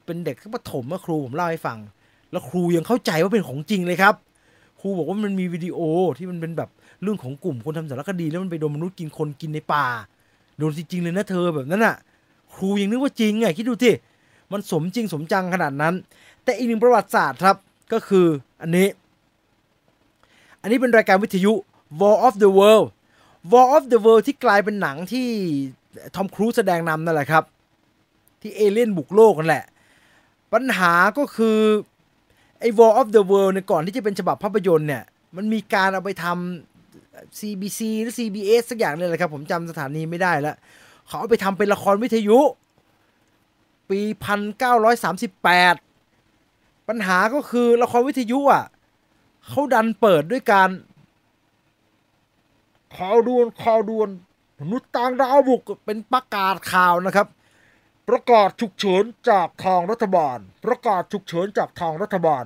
เป็นเด็กประถมเมื่อครูผมเล่าให้ฟัง แล้วครูยังเข้าใจว่าเป็นของจริงเลยครับ ครูบอกว่ามันมีวิดีโอที่มันเป็นแบบเรื่องของกลุ่มคนทำสารคดี แล้วมันไปโดนมนุษย์กินคนกินในป่าโดนจริงๆเลยนะเธอแบบนั้นอะ ครูยังนึกว่าจริงไงคิดดูที่มันสมจริงสมจังขนาดนั้น แต่อีกหนึ่งประวัติศาสตร์ครับก็คืออันนี้ อันนี้เป็นรายการวิทยุ War of the World War of the World ที่กลายเป็นหนังที่ ทอมครูซแสดงนำนั่นแหละครับ ที่เอเลี่ยนบุกโลกกันแหละ ปัญหาก็คือไอ้ War of the World เนี่ยก่อนที่จะเป็นฉบับภาพยนตร์เนี่ย มันมีการเอาไปทำ CBC หรือ CBS สักอย่างเนี่ยแหละครับ ผมจำสถานีไม่ได้แล้ว เขาเอาไปทำเป็นละครวิทยุ ปี 1938 ปัญหาก็คือละครวิทยุอะเขาดันเปิดด้วยการข่าวด่วนข่าวด่วน มนุษย์ต่างดาวบุกเป็นประกาศข่าวนะครับ ประกาศฉุกเฉินจากทางรัฐบาล ประกาศฉุกเฉินจากทางรัฐบาล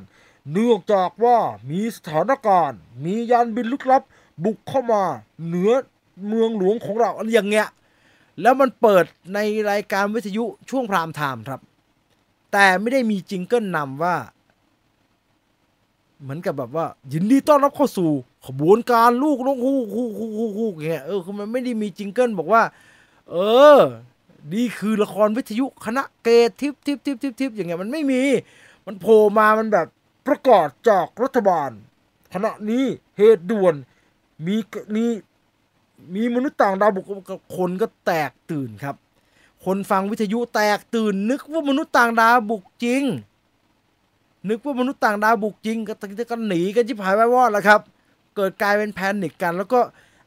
เนื่องจากว่ามีสถานการณ์ มียานบินลึกลับ บุกเข้ามาเหนือเมืองหลวงของเราอะไรอย่างเงี้ยแล้วมันเปิดในรายการวิทยุช่วง prime time ครับ แต่ไม่ได้มี jingle นำว่า เหมือนกับแบบว่า ยินดีต้อนรับเข้าสู่ขบวนการลูกนกฮูกฮูกฮูกฮูกฮูกอย่างเงี้ยเออคือมันไม่ได้มีจิงเกิลบอกว่า เออนี่คือละครวิทยุคณะเกตทิปทิปทิปทิปทิปอย่างเงี้ยมันไม่มี มันโผล่มามันแบบประกาศจากรัฐบาล ขณะนี้เหตุด่วนมีมีมีมนุษย์ต่างดาวบุกคนก็แตกตื่นครับ คนฟังวิทยุแตกตื่นนึกว่ามนุษย์ต่างดาวบุกจริง นึกว่ามนุษย์ต่างดาวบุกจริงก็ตะกี้ก็หนีกันชิบหายไว้วอดแล้วครับ เกิดกลายเป็นแพนิคกัน แล้วก็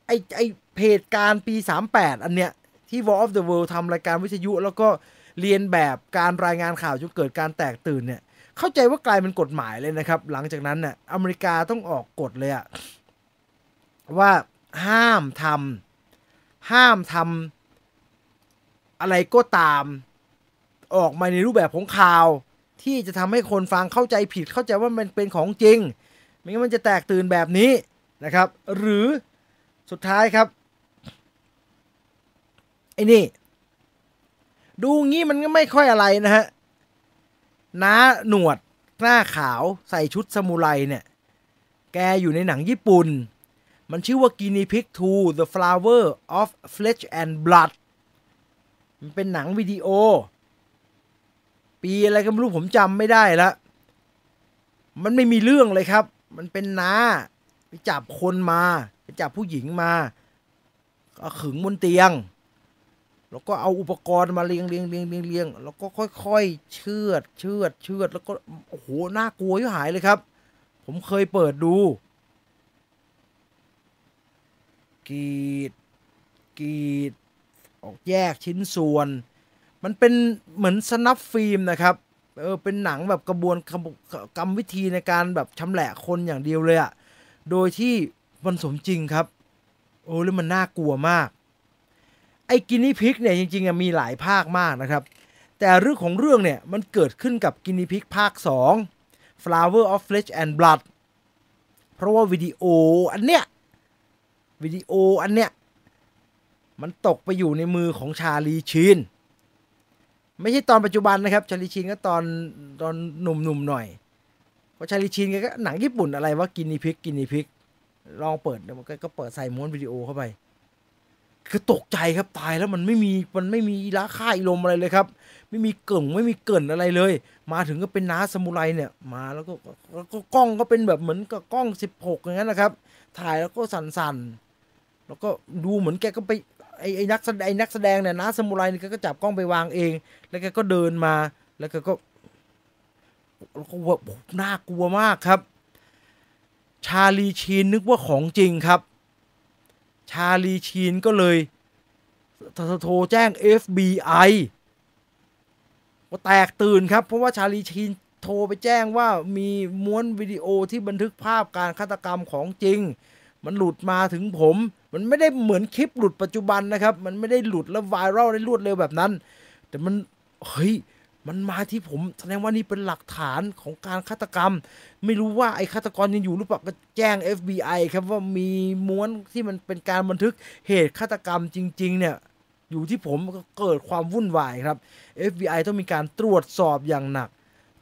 ไอไอเหตุการณ์ปี 38 อันเนี้ย ที่ War of the World ทำรายการวิทยุ แล้วก็เรียนแบบการรายงานข่าวจนเกิดการแตกตื่นเนี่ย เข้าใจว่ากลายเป็นกฎหมายเลยนะครับ หลังจากนั้นเนี่ยอเมริกาต้องออกกฎเลยอะว่าห้ามทำห้ามทำอะไรก็ตาม ออกมาในรูปแบบของข่าว ที่จะทำให้คนฟังเข้าใจผิดเข้าใจว่ามันเป็นของจริงไม่งั้นมันจะแตกตื่นแบบนี้นะครับ หรือสุดท้ายครับไอ้นี่ดูงี้มันก็ไม่ค่อยอะไรนะฮะน้าหนวดหน้าขาวใส่ชุดซามูไรเนี่ย แกอยู่ในหนังญี่ปุ่น มันชื่อว่า Guinea Pig 2 The Flower of Flesh and Blood มันเป็นหนังวิดีโอ ปีอะไรก็ไม่รู้ผมจำไม่ได้ละ มันไม่มีเรื่องเลยครับ มันเป็นนาไปจับคนมาไปจับผู้หญิงมาเอาขึงบนเตียง แล้วก็เอาอุปกรณ์มาเรียงเรียงเรียงเรียงเรียงแล้วก็ค่อยๆ เชือดเชือดเชือดแล้วก็โอ้โหน่ากลัวยิ่หายเลยครับ ผมเคยเปิดดูกรีดกรีดออกแยกชิ้นส่วน มันเป็นเหมือน snuff film นะครับเออเป็นหนังแบบกระบวนกรรมวิธีในการแบบชำแหละคนอย่างเดียวเลยอะโดยที่มันสมจริงครับ โอ้แล้วมันน่ากลัวมาก ไอ้ Guinea Pig เนี่ยจริงๆมีหลายภาคมากนะครับ แต่เรื่องของเรื่องเนี่ยมันเกิดขึ้นกับ Guinea Pig ภาค 2 Flower of Flesh and Blood เพราะว่าวิดีโออันเนี้ยวิดีโออันเนี้ยมันตกไปอยู่ในมือของชาลีชีน ไม่ใช่ตอนปัจจุบันนะครับชาลีชีนก็ตอนตอนหนุ่มๆหน่อยเพราะชาลีชีนก็หนังญี่ปุ่นอะไรว่ากินนีพิกกินนีพิก ลองเปิดมันก็เปิดใส่ม้วนวิดีโอเข้าไป คือตกใจครับตายแล้วมันไม่มีมันไม่มีราค่าอิลมอะไรเลยครับ ไม่มีเกิ่งไม่มีเกินอะไรเลย มาถึงก็เป็นน้าสมุไรเนี่ย มาแล้วก็แล้วก็กล้องก็เป็นแบบเหมือนกับกล้องสิบหกอย่างนั้นนะครับ ถ่ายแล้วก็สั่นๆแล้วก็ดูเหมือนแกก็ไป ไอ้ไอ้นักแสดงไอ้นักแสดงเนี่ยน้าสมุไรนี่ก็จับกล้องไปวางเอง แล้วแกก็เดินมา แล้วแกก็แล้วก็ว่าน่ากลัวมากครับ ชาลีชีนนึกว่าของจริงครับ ชาลีชีนก็เลยโทรแจ้ง FBI ก็แตกตื่นครับ เพราะว่าชาลีชีนโทรไปแจ้งว่ามีม้วนวิดีโอที่บันทึกภาพการฆาตกรรมของจริง มันหลุดมาถึงผม มันไม่ได้เหมือนคลิปหลุดปัจจุบันนะครับ มันไม่ได้หลุดแล้วไวรัลได้รวดเร็วแบบนั้น แต่มันเฮ้ยมันมาที่ผมแสดงว่านี่เป็นหลักฐานของการฆาตกรรม ไม่รู้ว่าไอ้ฆาตกรยังอยู่หรือเปล่าก็แจ้ง FBI ครับว่ามีม้วนที่มันเป็นการบันทึกเหตุฆาตกรรมจริง ๆ เนี่ยอยู่ที่ผมก็เกิดความวุ่นวายครับ FBI ต้องมีการตรวจสอบอย่างหนัก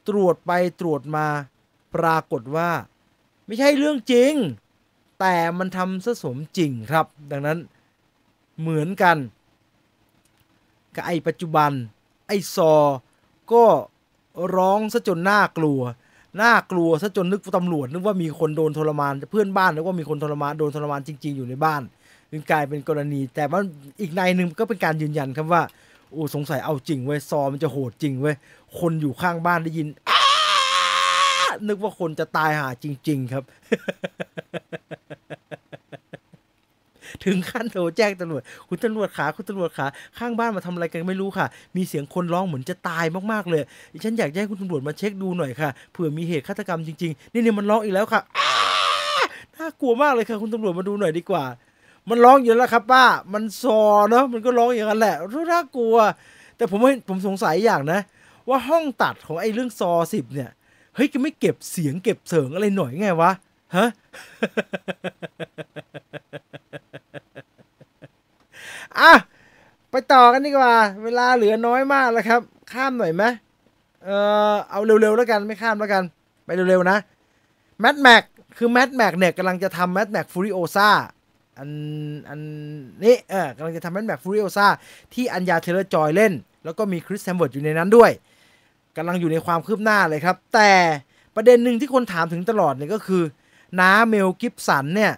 ตรวจไปตรวจมาปรากฏว่า ไม่ใช่เรื่องจริง แต่มันทำซะสมจริงครับ ดังนั้นเหมือนกัน กับไอ้ปัจจุบัน ไอ้ซอ ก็ร้องซะจนน่ากลัว น่ากลัวซะจนนึกตำรวจนึกว่ามีคนโดนทรมานเพื่อนบ้านนึกว่ามีคนทรมานโดนทรมานจริง ๆ อยู่ในบ้านจึงกลายเป็นกรณี แต่ว่าอีกในหนึ่งก็เป็นการยืนยันครับว่าโอ้สงสัยเอาจริงเว้ยซอมันจะโหดจริงเว้ยคนอยู่ข้างบ้านได้ยิน นึกว่าคนจะตายหาจริง ๆ ครับ ถึงขั้นโทรแจ้งตำรวจ คุณตำรวจขาคุณตำรวจขาข้างบ้านมาทำอะไรกันไม่รู้ค่ะ มีเสียงคนร้องเหมือนจะตายมากๆเลยฉันอยากให้คุณตำรวจมาเช็คดูหน่อยค่ะเผื่อมีเหตุฆาตกรรมจริงๆนี่เนี่ยมันร้องอีกแล้วค่ะน่ากลัวมากเลยค่ะ คุณตำรวจมาดูหน่อยดีกว่า มันร้องอยู่แล้วครับ ป้า มันซอเนาะมันก็ร้องอย่างนั้นแหละรู้น่ากลัว แต่ผมผมสงสัยอย่างนะ ว่าห้องตัดของไอ้เรื่องซอสิบเนี่ย เฮ้ยจะไม่เก็บเสียงเก็บเสียงอะไรหน่อยไงวะฮะอะไปต่อกันดีกว่า เวลาเหลือน้อยมากแล้วครับ ข้ามหน่อยไหมเออเอาเร็วๆแล้วกันไม่ข้ามแล้วกัน ไปเร็วๆนะ Mad Max คือ Mad Max เนี่ยกำลังจะทำ Mad Max Furiosa อันอันนี้เออกำลังจะทำ Mad Max Furiosa ที่อัญญาเทเลอร์จอยเล่น แล้วก็มีคริสเฮมส์เวิร์ธอยู่ในนั้นด้วย กำลังอยู่ในความคืบหน้าเลยครับ แต่ประเด็นหนึ่งที่คนถามถึงตลอดเนี่ยก็คือน้าเมลกิฟสันเนี่ย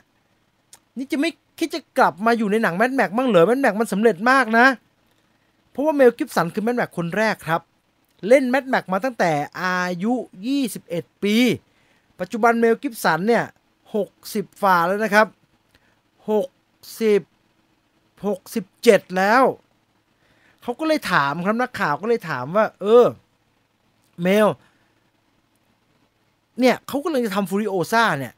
นี่จะไม่คิดจะกลับมาอยู่ในหนัง Mad Max บ้างเหรอ Mad Max มันสำเร็จมากนะ เพราะว่าเมลกิฟสันคือ Mad Max คนแรกครับ เล่น Mad Max มาตั้งแต่อายุ 21 ปี ปัจจุบันเมลกิฟสันเนี่ยหกสิบกว่าแล้วนะครับหกสิบหกสิบเจ็ดแล้ว เขาก็เลยถามครับนักข่าวก็เลยถามว่า เออ เมล เนี่ยเขาก็เลยจะทำ Furiosa เนี่ย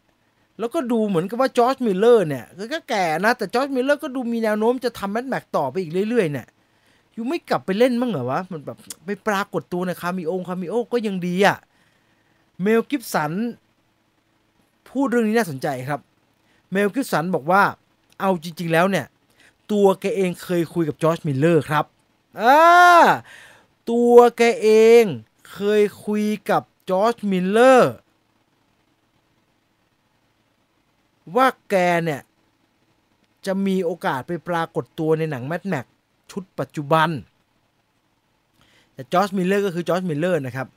แล้วก็ดูเหมือนกับว่าจอร์จมิลเลอร์เนี่ย ก็แก่นะ แต่จอร์จมิลเลอร์ก็ดูมีแนวโน้มจะทำ Mad Max ต่อไปอีกเรื่อยๆ เนี่ย you ไม่กลับไปเล่นมั่งเหรอวะ มันแบบไปปรากฏตัวใน cameo cameo ก็ยังดีอะเมลกิฟสัน พูดเรื่องนี้น่าสนใจครับ เมลกิฟสันบอกว่า เอาจริง ๆ แล้วเนี่ย ตัวแกเองเคยคุยกับจอร์จมิลเลอร์ครับอ่าตัวแกเอง เคยคุยกับจอร์จมิลเลอร์ว่าแกเนี่ย จะมีโอกาสไปปรากฏตัวในหนัง Mad Max ชุดปัจจุบัน แต่จอร์จมิลเลอร์ก็คือจอร์จมิลเลอร์นะครับ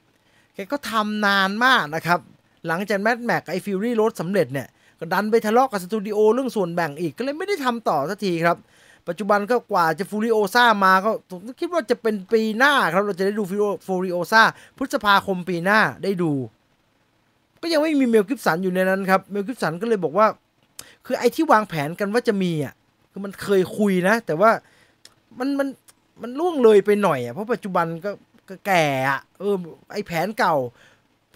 แกก็ทำนานมากนะครับ หลังจาก Mad Max ไอ Fury Road สำเร็จเนี่ย ก็ดันไปทะเลาะกับสตูดิโอเรื่องส่วนแบ่งอีกก็เลยไม่ได้ทำต่อสักทีครับ ปัจจุบันก็กว่าจะ Furiosa มาก็คิดว่าจะเป็นปีหน้าครับ เราจะได้ดู Furiosa พฤษภาคมปีหน้าได้ดู ก็ยังไม่มีเมลกิฟสันอยู่ในนั้นครับ เมลกิฟสันก็เลยบอกว่า คือไอที่วางแผนกันว่าจะมีอะคือมันเคยคุยนะ แต่ว่ามันมันมันล่วงเลยไปหน่อยอะเพราะปัจจุบันก็แก่อะเออไอแผนเก่า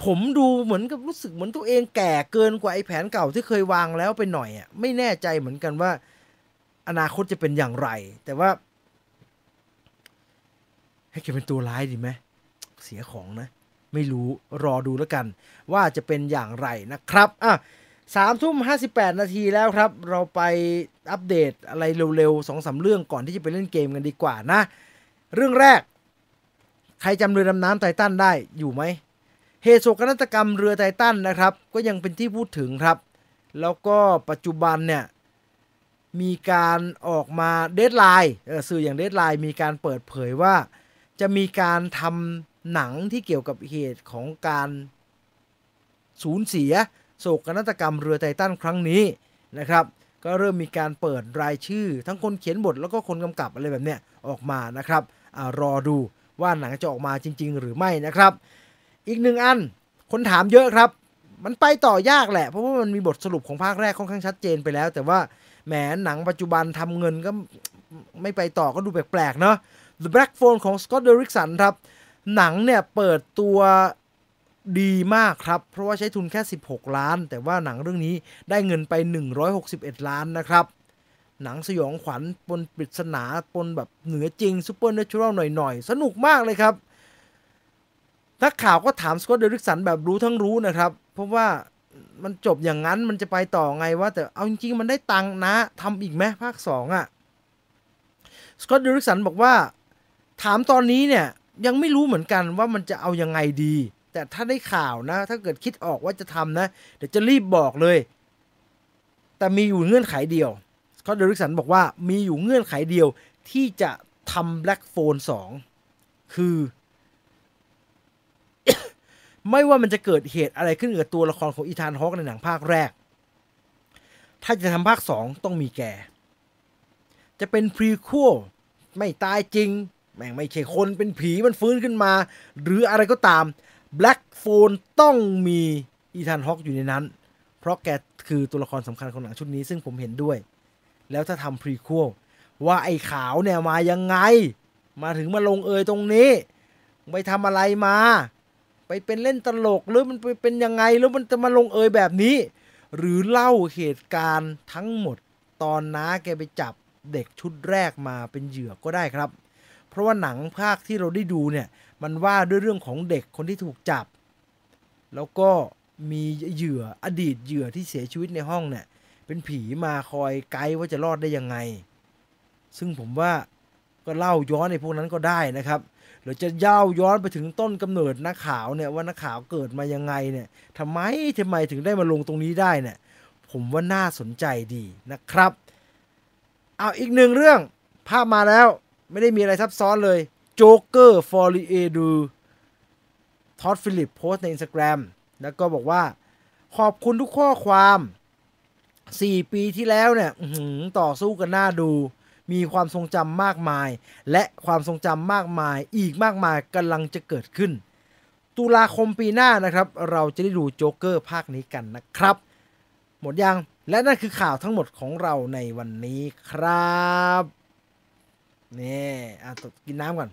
ผมดูเหมือนกับรู้สึกเหมือนตัวเองแก่เกินกว่าไอ้แผนเก่าที่เคยวางแล้วไปหน่อยอะไม่แน่ใจเหมือนกันว่า อนาคตจะเป็นอย่างไร แต่ว่า ให้แกเป็นตัวร้ายดีไหมเสียของนะ ไม่รู้รอดูแล้วกัน ว่าจะเป็นอย่างไรนะครับอะสามทุ่มห้าสิบแปดนาทีแล้วครับ เราไปอัปเดตอะไรเร็วๆสองสาเรื่องก่อนที่จะไปเล่นเกมกันดีกว่านะ เรื่องแรก ใครจำเรือดำน้ำไททันได้อยู่ไหมเหตุโศกนาฏกรรมเรือไททันนะครับ ก็ยังเป็นที่พูดถึงครับ แล้วก็ปัจจุบันเนี่ย มีการออกมา Deadline สื่ออย่าง Deadline มีการเปิดเผยว่า จะมีการทำหนังที่เกี่ยวกับเหตุของการสูญเสีย โศกนาฏกรรมเรือไททันครั้งนี้นะครับ ก็เริ่มมีการเปิดรายชื่อ ทั้งคนเขียนบทแล้วก็คนกำกับอะไรแบบเนี้ยออกมานะครับก็รอดูว่าหนังจะออกมาจริง ๆ หรือไม่นะครับ อีกหนึ่งอันคนถามเยอะครับ มันไปต่อยากแหละเพราะว่ามันมีบทสรุปของภาคแรกค่อนข้างชัดเจนไปแล้ว แต่ว่า แหมหนังปัจจุบันทำเงินก็ไม่ไปต่อก็ดูแปลกๆเนาะ The Black Phone ของ Scott Derrickson ครับ หนังเนี่ยเปิดตัวดีมากครับ เพราะว่าใช้ทุนแค่ 16 ล้าน แต่ว่าหนังเรื่องนี้ได้เงินไป 161 ล้านนะครับ หนังสยองขวัญปนปริศนาปนแบบเหนือจริงซูเปอร์เนเชอรัลหน่อยๆ สนุกมากเลยครับนักข่าวก็ถามสกอตเดริกสันแบบรู้ทั้งรู้นะครับ เพราะว่า มันจบอย่างนั้นมันจะไปต่อไงว่า แต่เอาจริงๆ มันได้ตังค์นะทำอีกไหมภาคสองอะ่ะสกอตเดริกสันบอกว่า ถามตอนนี้เนี่ย ยังไม่รู้เหมือนกันว่ามันจะเอายังไงดี แต่ถ้าได้ข่าวนะ ถ้าเกิดคิดออกว่าจะทำนะ เดี๋ยวจะรีบบอกเลย แต่มีอยู่เงื่อนไขเดียวสกอตเดริกสันบอกว่ามีอยู่เงื่อนไขเดียวที่จะทำ Black Phone 2คือ ไม่ว่ามันจะเกิดเหตุอะไรขึ้นกับตัวละครของอีธานฮอกในหนังภาคแรก ถ้าจะทำภาคสองต้องมีแก จะเป็นพรีควลไม่ตายจริง แม่งไม่ใช่คนเป็นผีมันฟื้นขึ้นมา หรืออะไรก็ตาม Black Phone ต้องมีอีธานฮอกอยู่ในนั้น เพราะแกคือตัวละครสำคัญของหนังชุดนี้ซึ่งผมเห็นด้วย แล้วถ้าทำพรีควลว่าไอ้ขาวเนี่ยมายังไง มาถึงมาลงเอยตรงนี้ ไปทำอะไรมา ไปเป็นเล่นตลกหรือมันไปเป็นยังไงแล้วมันจะมาลงเอยแบบนี้ หรือเล่าเหตุการณ์ทั้งหมดตอนน้าแกไปจับเด็กชุดแรกมาเป็นเหยื่อก็ได้ครับ เพราะว่าหนังภาคที่เราได้ดูเนี่ยมันว่าด้วยเรื่องของเด็กคนที่ถูกจับ แล้วก็มีเหยื่ออดีตเหยื่อที่เสียชีวิตในห้องเนี่ยเป็นผีมาคอยไกด์ว่าจะรอดได้ยังไง ซึ่งผมว่าก็เล่าย้อนในพวกนั้นก็ได้นะครับ หรือจะย่าย้อนไปถึงต้นกำเนิดนักข่าวเนี่ยว่านักข่าวเกิดมายังไงเนี่ยทำไมทำไมถึงได้มาลงตรงนี้ได้เนี่ยผมว่าน่าสนใจดีนะครับ เอาอีกหนึ่งเรื่องภาพมาแล้วไม่ได้มีอะไรซับซ้อนเลย Joker Folie à Deux ท็อดฟิลิปโพสต์ใน Instagram แล้วก็บอกว่าขอบคุณทุกข้อความ 4 ปีที่แล้วเนี่ยต่อสู้กันน่าดู มีความทรงจำมากมาย และความทรงจำมากมาย อีกมากมายกำลังจะเกิดขึ้น ตุลาคมปีหน้านะครับ เราจะได้ดูโจ๊กเกอร์ภาคนี้กันนะครับ หมดยังและนั่นคือข่าวทั้งหมดของเราในวันนี้ครับนี่อะตดกินน้ำก่อน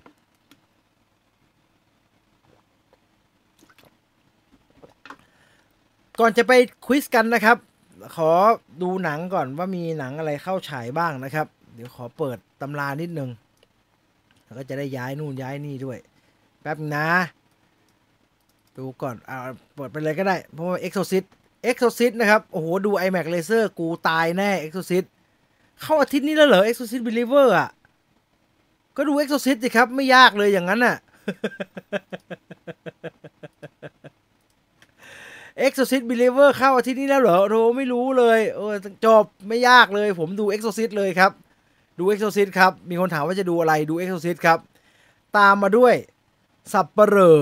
ก่อนจะไปควิสกันนะครับ ขอดูหนังก่อนว่ามีหนังอะไรเข้าฉายบ้างนะครับ ดี๋ยวขอเปิดตำรานิดนึง แล้วก็จะได้ย้ายนู่นย้ายนี่ด้วย แป๊บนะ ดูก่อนเอาเปิดไปเลยก็ได้ เพราะว่า Exorcist Exorcist นะครับ โอ้โห ดู iMac Laser กูตายแน่ Exorcist เข้าอาทิตย์นี้แล้วเหรอ Exorcist Believer อะ ก็ดู Exorcist สิครับ ไม่ยากเลยอย่างนั้นน่ะ Exorcist Believer เข้าอาทิตย์นี้แล้วเหรอโธไม่รู้เลย เออจบไม่ยากเลย ผมดู Exorcist เลยครับ ดู Exorcist ครับ มีคนถามว่าจะดูอะไรดู Exorcist ครับ ตามมาด้วย สับปเหรอ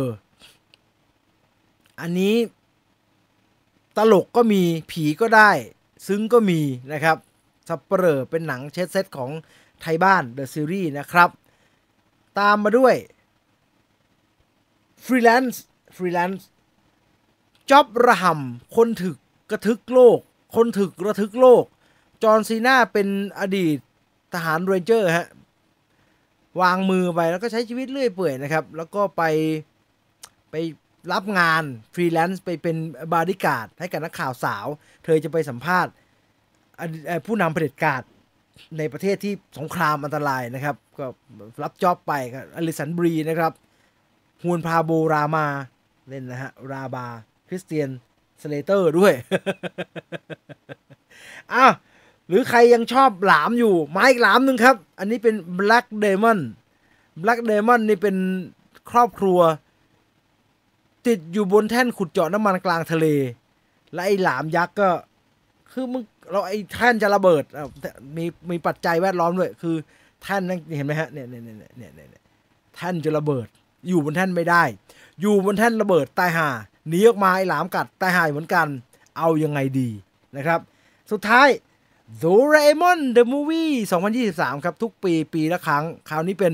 อันนี้ ตลกก็มีผีก็ได้ ซึ้งก็มีนะครับ สับปเหรอเป็นหนังเช็ดเซตของไทยบ้าน The Series นะครับ ตามมาด้วย Freelance Freelance จ็อบระห่ำคนถึกกระทึกโลก คนถึกระทึกโลก จอห์นซีนาเป็นอดีต ทหาร Ranger ฮะวางมือไปแล้วก็ใช้ชีวิตเรื่อยเปื่อยนะครับ แล้วก็ไปไปรับงานฟรีแลนซ์ไปเป็นบอดี้การ์ดให้กับนักข่าวสาว เธอจะไปสัมภาษณ์ผู้นำเผด็จการในประเทศที่สงครามอันตรายนะครับ ก็รับ job ไปครับอลิสันบรีนะครับฮวนพาโบลมาเล่นนะฮะ ราบา คริสเตียนสเลเตอร์ด้วยอ้าว หรือใครยังชอบหลามอยู่มาอีกหลามหนึ่งครับ อันนี้เป็น Black Demon Black Demon นี่เป็นครอบครัว ติดอยู่บนแท่นขุดเจาะน้ำมันกลางทะเล และไอ้หลามยักษ์ก็ คือมึงเราไอ้แท่นจะระเบิดมีมีปัจจัยแวดล้อมด้วย คือแท่นนั่นเห็นไหมฮะเนี่ยเนี่ยเนี่ยเนี่ยเนี่ยเนี่ยแท่นจะระเบิด อยู่บนแท่นไม่ได้ อยู่บนแท่นระเบิดตายห่าหนีออกมาไอ้หลามกัดตายห่าเหมือนกัน เอายังไงดีนะครับ สุดท้าย โดเรมอน The Movie 2023 ครับ ทุกปีปีละครั้ง คราวนี้เป็น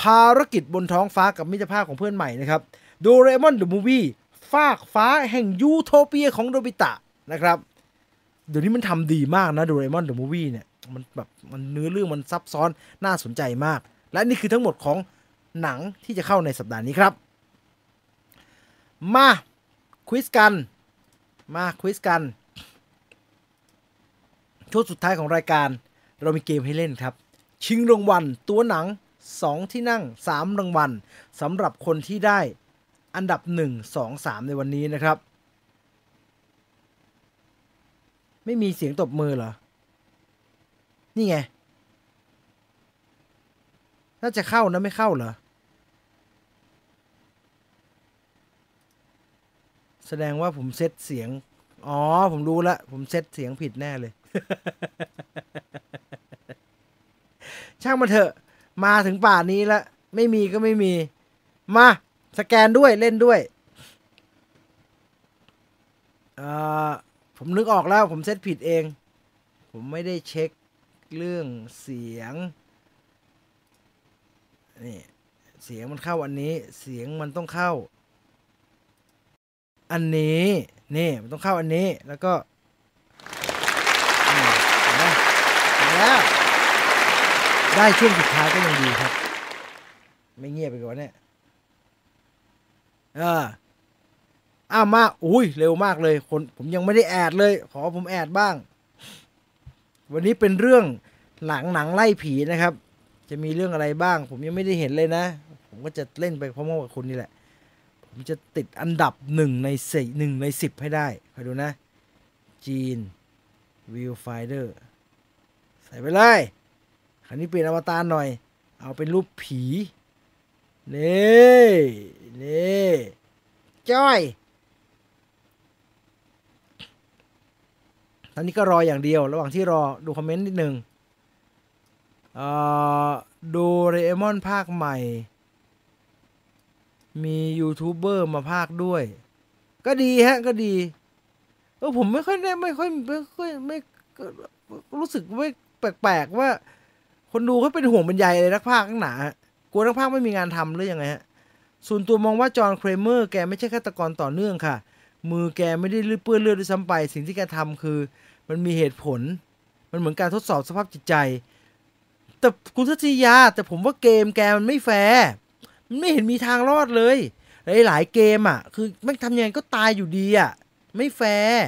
ภารกิจบนท้องฟ้ากับมิตรภาพของเพื่อนใหม่นะครับโดเรมอน The Movie ฟากฟ้าแห่งยูโทเปียของโดบิตะนะครับ เดี๋ยวนี้มันทำดีมากนะโดเรมอน The Movie เนี่ย มันแบบมันเนื้อเรื่องมันซับซ้อนน่าสนใจมาก และนี่คือทั้งหมดของหนังที่จะเข้าในสัปดาห์นี้ครับ มาควิสกัน มาควิสกัน ช่วงสุดท้ายของรายการ เรามีเกมให้เล่นครับ ชิงรางวัลตัวหนัง 2 ที่นั่ง 3 รางวัลสำหรับคนที่ได้อันดับ 1 2 3 ในวันนี้นะครับ ไม่มีเสียงตบมือเหรอ นี่ไง น่าจะเข้านะไม่เข้าเหรอ แสดงว่าผมเซตเสียง อ๋อ ผมรู้ละ ผมเซตเสียงผิดแน่เลย ช่างมันเถอะ มาถึงป่านนี้แล้ว ไม่มีก็ไม่มี มา สแกนด้วยเล่นด้วยเออผมนึกออกแล้ว ผมเซตผิดเอง ผมไม่ได้เช็คเรื่องเสียง นี่ เสียงมันเข้าอันนี้ เสียงมันต้องเข้า อันนี้ นี่ มันต้องเข้าอันนี้ แล้วก็ แล้วได้ช่วงสุดท้ายก็ยังดีครับ ไม่เงียบไปก่อนเนี่ยเอออ้ามาอุ้ยเร็วมากเลย คนผมยังไม่ได้ add เลย ขอผม add บ้าง วันนี้เป็นเรื่องหลังหนังไล่ผีนะครับ จะมีเรื่องอะไรบ้าง ผมยังไม่ได้เห็นเลยนะ ผมก็จะเล่นไปพร้อมกับคุณนี่แหละ ผมจะติดอันดับหนึ่งในสี่หนึ่งในสิบให้ได้คอยดูนะจีนวิวไฟเดอร์ ใส่ไปเลยคราวนี้เปลี่ยนอวตารหน่อย เอาเป็นรูปผีนี่นี่จ้อยตอนนี้ก็รออย่างเดียว ระหว่างที่รอดูคอมเมนต์นิดนึงเอ่อดูเรมอนภาคใหม่ มียูทูบเบอร์มาภาคด้วย ก็ดีฮะ ก็ดีเออผมไม่ค่อยได้ไม่ค่อยไม่ค่อยไม่รู้สึกไม่ แปลกๆว่า คนดูเขาเป็นห่วงเป็นใยเลยนักภาคข้างหนากลัวนักภาคไม่มีงานทำหรือยังไงฮะส่วนตัวมองว่าจอห์นเครเมอร์แกไม่ใช่ฆาตกรต่อเนื่องค่ะ มือแกไม่ได้เปื้อนเลือดด้วยซ้ำไป สิ่งที่แกทำคือ มันมีเหตุผล มันเหมือนการทดสอบสภาพจิตใจ แต่คุณทัศยา แต่ผมว่าเกมแกมันไม่แฟร์มันไม่เห็นมีทางรอดเลยหลายๆเกมอะ คือไม่งทำยังไงก็ตายอยู่ดีอะ ไม่แฟร์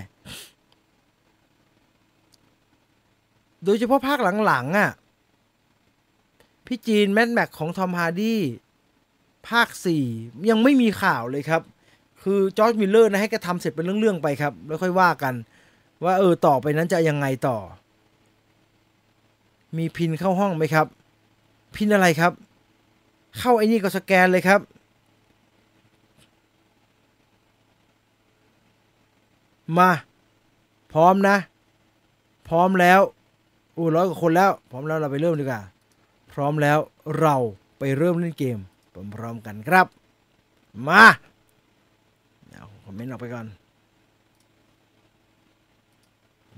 โดยเฉพาะภาคหลังๆอะ พี่จีน Mad Max ของทอมฮาร์ดี้ภาค 4 ยังไม่มีข่าวเลยครับ คือจอร์จมิลเลอร์นะให้แกทำเสร็จเป็นเรื่อง ๆ ไปครับ แล้วค่อยว่ากัน ว่าเออต่อไปนั้นจะยังไงต่อ มี PIN เข้าห้องไหมครับ PIN อะไรครับ เข้าไอ้นี่ก็สแกนเลยครับมา พร้อมนะ พร้อมแล้ว อู้ร้อยกว่าคนแล้วพร้อมแล้วเราไปเริ่มดีกว่า พร้อมแล้วเราไปเริ่มเล่นเกมพร้อมๆกันครับ มาเอาคอมเมนต์ออกไปก่อน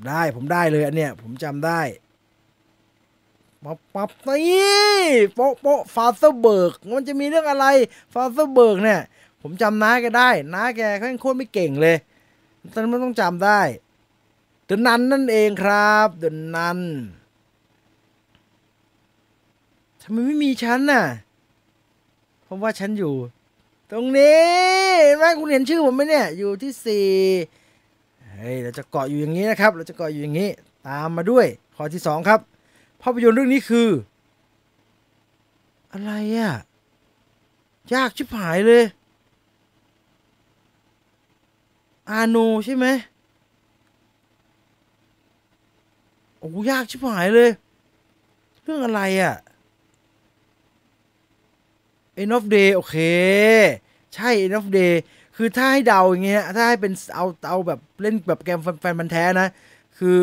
ได้ผมได้เลยอันเนี้ยผมจำได้ปั๊บปั๊บนี่โป๊ะโป๊ะ Father Burke มันจะมีเรื่องอะไร Father Burke เนี่ย ผมจำน้าแกได้น้าแกเขายังโคตรไม่เก่งเลยตอนนั้นมันต้องจำได้ ดนนันนั่นเองครับดนนันทำไมไม่มีฉันน่ะ เพราะว่าฉันอยู่ ตรงนี้เห็นไหมคุณเห็นชื่อผมไหมเนี่ย อยู่ที่สี่เฮ้ย เราจะเกาะอยู่อย่างนี้นะครับ เราจะเกาะอยู่อย่างนี้ ตามมาด้วย ข้อที่สองครับ ภาพยนตร์เรื่องนี้คือ อะไรอะ่ะยากชิบหายเลย อาโนใช่ไหม โอ้ยากชิบหายเลย เรื่องอะไรอะ่ะ End of Day โอเค ใช่ End of Day คือถ้าให้เดาอย่างเงี้ย ถ้าให้เป็นเอาเอาแบบเล่นแบบแกมแฟนมันแท้นะ คือ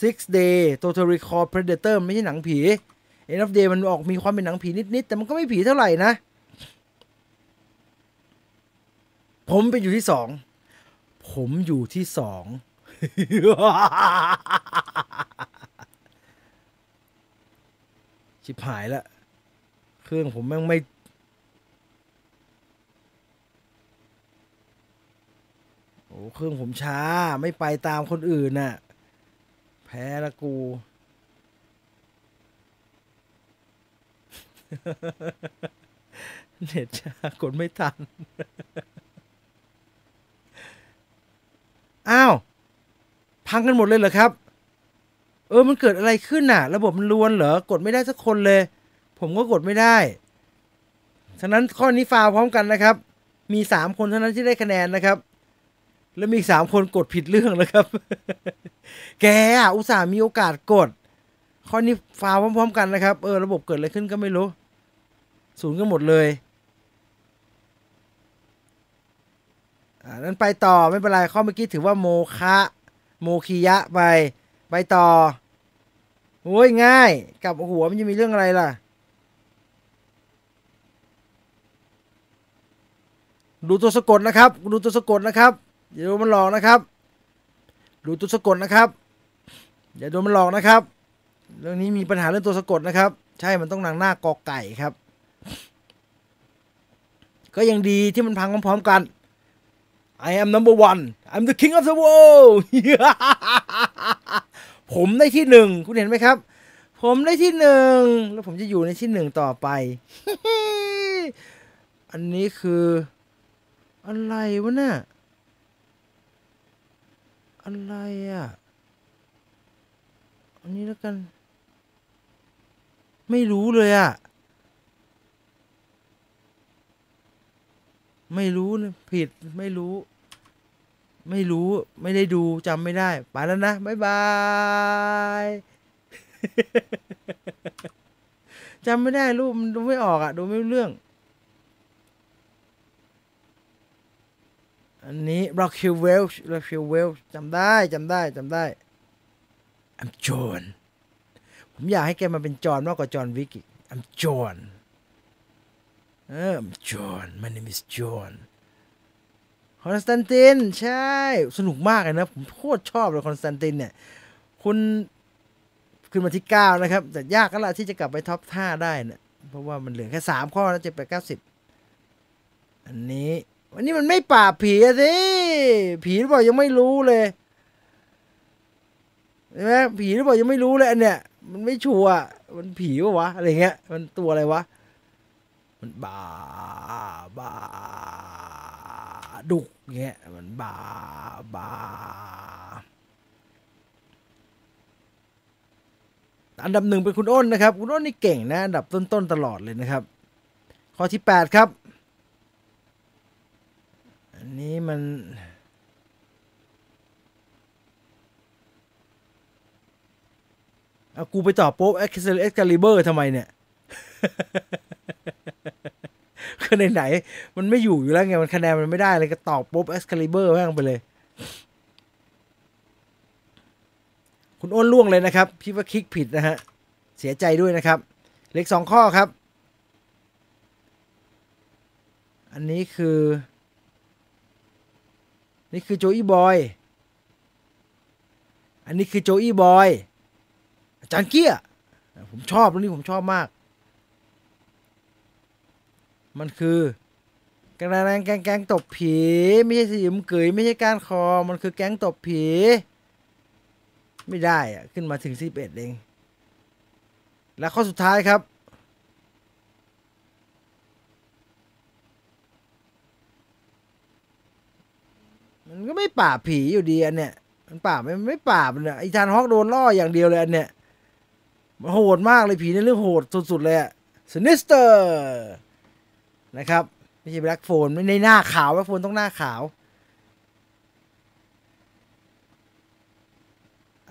Six Day Total Recall Predator ไม่ใช่หนังผี End of Day มันออกมีความเป็นหนังผีนิด ๆ แต่มันก็ไม่ผีเท่าไหร่นะ ผมไปอยู่ที่สอง ผมอยู่ที่สอง ชิบหายละเครื่องผมแม่งไม่ โอ้เครื่องผมช้า ไม่ไปตามคนอื่นน่ะ แพ้ละกู เน็ตช้ากดไม่ทัน อ้าว พังกันหมดเลยเหรอครับ เออมันเกิดอะไรขึ้นน่ะ ระบบมันลวนเหรอกดไม่ได้สักคนเลย ผมก็กดไม่ได้ ฉะนั้นข้อนี้ฟาวพร้อมกันนะครับ มีสามคนเท่านั้นที่ได้คะแนนนะครับ แล้วมีอีกสามคนกดผิดเรื่องนะครับ แกอะอุตส่าห์มีโอกาสกด ข้อนี้ฟาวพร้อมๆกันนะครับ เออระบบเกิดอะไรขึ้นก็ไม่รู้ศูนย์กันหมดเลยอ่านั้นไปต่อไม่เป็นไรข้อเมื่อกี้ถือว่าโมคะ โมคิยะไป ไปต่อ โอ้ยง่าย กับหัวมันจะมีเรื่องอะไรล่ะ ดูตัวสะกดนะครับ ดูตัวสะกดนะครับอย่าโดนมันหลอกนะครับ ดูตัวสะกดนะครับอย่าโดนมันหลอกนะครับ เรื่องนี้มีปัญหาเรื่องตัวสะกดนะครับ ใช่มันต้องนางหน้ากอไก่ครับ ก็ยังดีที่มันพังพร้อมๆกัน I am number one I'm the king of the world ผมได้ที่หนึ่งคุณเห็นไหมครับ ผมได้ที่หนึ่งแล้วผมจะอยู่ในที่หนึ่งต่อไป อันนี้คือ อะไรวะเนี่ยอะไรอะ อันนี้แล้วกัน ไม่รู้เลยอะไม่รู้นะผิดไม่รู้ ไม่รู้ไม่ได้ดูจำไม่ได้ ไปแล้วนะ บ๊ายบายจำไม่ได้รูปมันดูไม่ออกอะดูไม่รู้เรื่อง อันนี้ Rock Hill Welsh Rock Hill Welsh จำได้จำได้จำได้ I'm John ผมอยากให้แกมาเป็นจอห์นมากกว่าจอห์นวิกอีก I'm John เออ I'm John my name is John Constantine ใช่ สนุกมากเลยนะ ผมโคตรชอบเลย Constantine เนี่ย คุณขึ้นมาที่เก้านะครับ แต่ยากก็ละที่จะกลับไป top ห้าได้เนะเพราะว่ามันเหลือแค่สามข้อนะเจ็ดแปดเก้าสิบอันนี้ วันนี้มันไม่ปราบผีอะสิ ผีหรือเปล่ายังไม่รู้เลยใช่ไหมผีหรือเปล่ายังไม่รู้เลยอันเนี้ยมันไม่ชัวร์อะมันผีปะวะอะไรเงี้ย มันตัวอะไรวะ มันบาบา ดุกเงี้ยมันบาบาอันดับหนึ่งเป็นคุณอ้นนะครับ คุณอ้นนี่เก่งนะ อันดับต้นๆตลอดเลยนะครับ ข้อที่แปดครับ อันนี้มัน เอากูไปตอบ Pope Ex Excalibur ทำไมเนี่ย คือไหนๆมันไม่อยู่อยู่แล้วไงมันคะแนนมันไม่ได้เลยก็ตอบ Pope Excalibur แม่งไปเลย คุณอ้นล่วงเลยนะครับ พี่ว่าคลิกผิดนะฮะ เสียใจด้วยนะครับ เหลือสองข้อครับ อันนี้คือ นี่คือโจอี้บอยอันนี้คือโจอี้บอยอาจารย์เกียผมชอบเรื่องนี้ผมชอบมาก มันคือกระแรงแกงแกงตบผี ไม่ใช่สยิมเกยไม่ใช่การคอ มันคือแก๊งตบผี ไม่ได้อะขึ้นมาถึงสิบเอ็ดเอง และข้อสุดท้ายครับ มันก็ไม่ปราบผีอยู่ดีอันเนี้ยมันปราบไม่ไม่ปราบเนี่ย Ethan Hawke โดนล่ออย่างเดียวเลยอันเนี้ยมันโหดมากเลยผีในเรื่องโหดสุดๆเลยอะ Sinister นะครับไม่ใช่ Black Phone ไม่ในหน้าขาว Black Phone ต้องหน้าขาว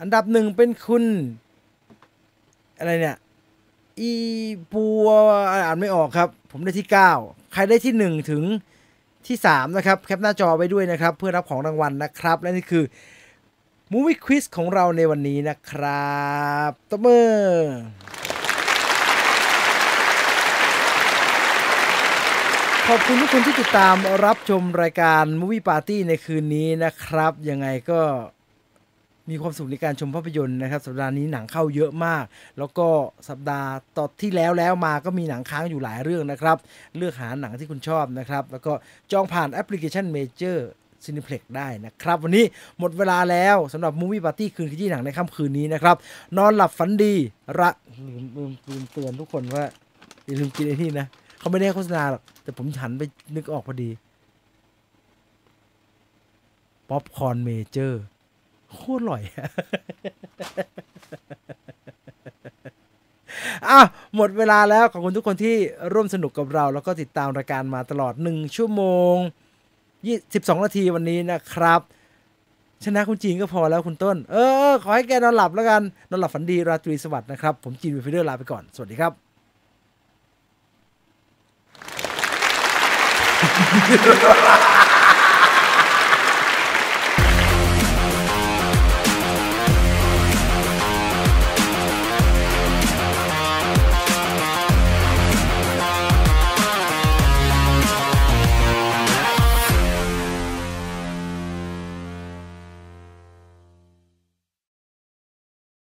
อันดับหนึ่งเป็นคุณ อะไรเนี่ย อีปัวอ่านไม่ออกครับ ผมได้ที่ 9 ใครได้ที่ 1 ถึงที่ 3 นะครับ แคปหน้าจอไว้ด้วยนะครับ เพื่อรับของรางวัลนะครับ และนี่คือ Movie Quiz ของเราในวันนี้นะครับตบมือ ขอบคุณทุกคนที่ติดตามรับชมรายการ Movie Party ในคืนนี้นะครับ ยังไงก็มีความสุขในการชมภาพยนตร์นะครับ สัปดาห์นี้หนังเข้าเยอะมาก แล้วก็สัปดาห์ต่อที่แล้วแล้วมาก็มีหนังค้างอยู่หลายเรื่องนะครับ เลือกหาหนังที่คุณชอบนะครับ แล้วก็จองผ่านแอปพลิเคชัน Major Cineplex ได้นะครับ วันนี้หมดเวลาแล้วสำหรับ Movie Party คืนที่หนังในค่ำคืนนี้นะครับ นอนหลับฝันดีระลืมลืมเตือนทุกคนว่าอย่าลืมกินไอ้นี่นะ เขาไม่ได้โฆษณาหรอกแต่ผมหันไปนึกออกพอดีป๊อปคอร์นเมเจอร์โคตรอร่อยอะหมดเวลาแล้วขอบคุณทุกคนที่ร่วมสนุกกับเรา แล้วก็ติดตามรายการมาตลอด 1 ชั่วโมง 22 นาทีวันนี้นะครับ ชนะคุณจีนก็พอแล้วคุณต้น เออ ขอให้แกนอนหลับแล้วกัน นอนหลับฝันดีราตรีสวัสดิ์นะครับ ผมจีนวิฟเดอร์ลาไปก่อน สวัสดีครับ Thank you.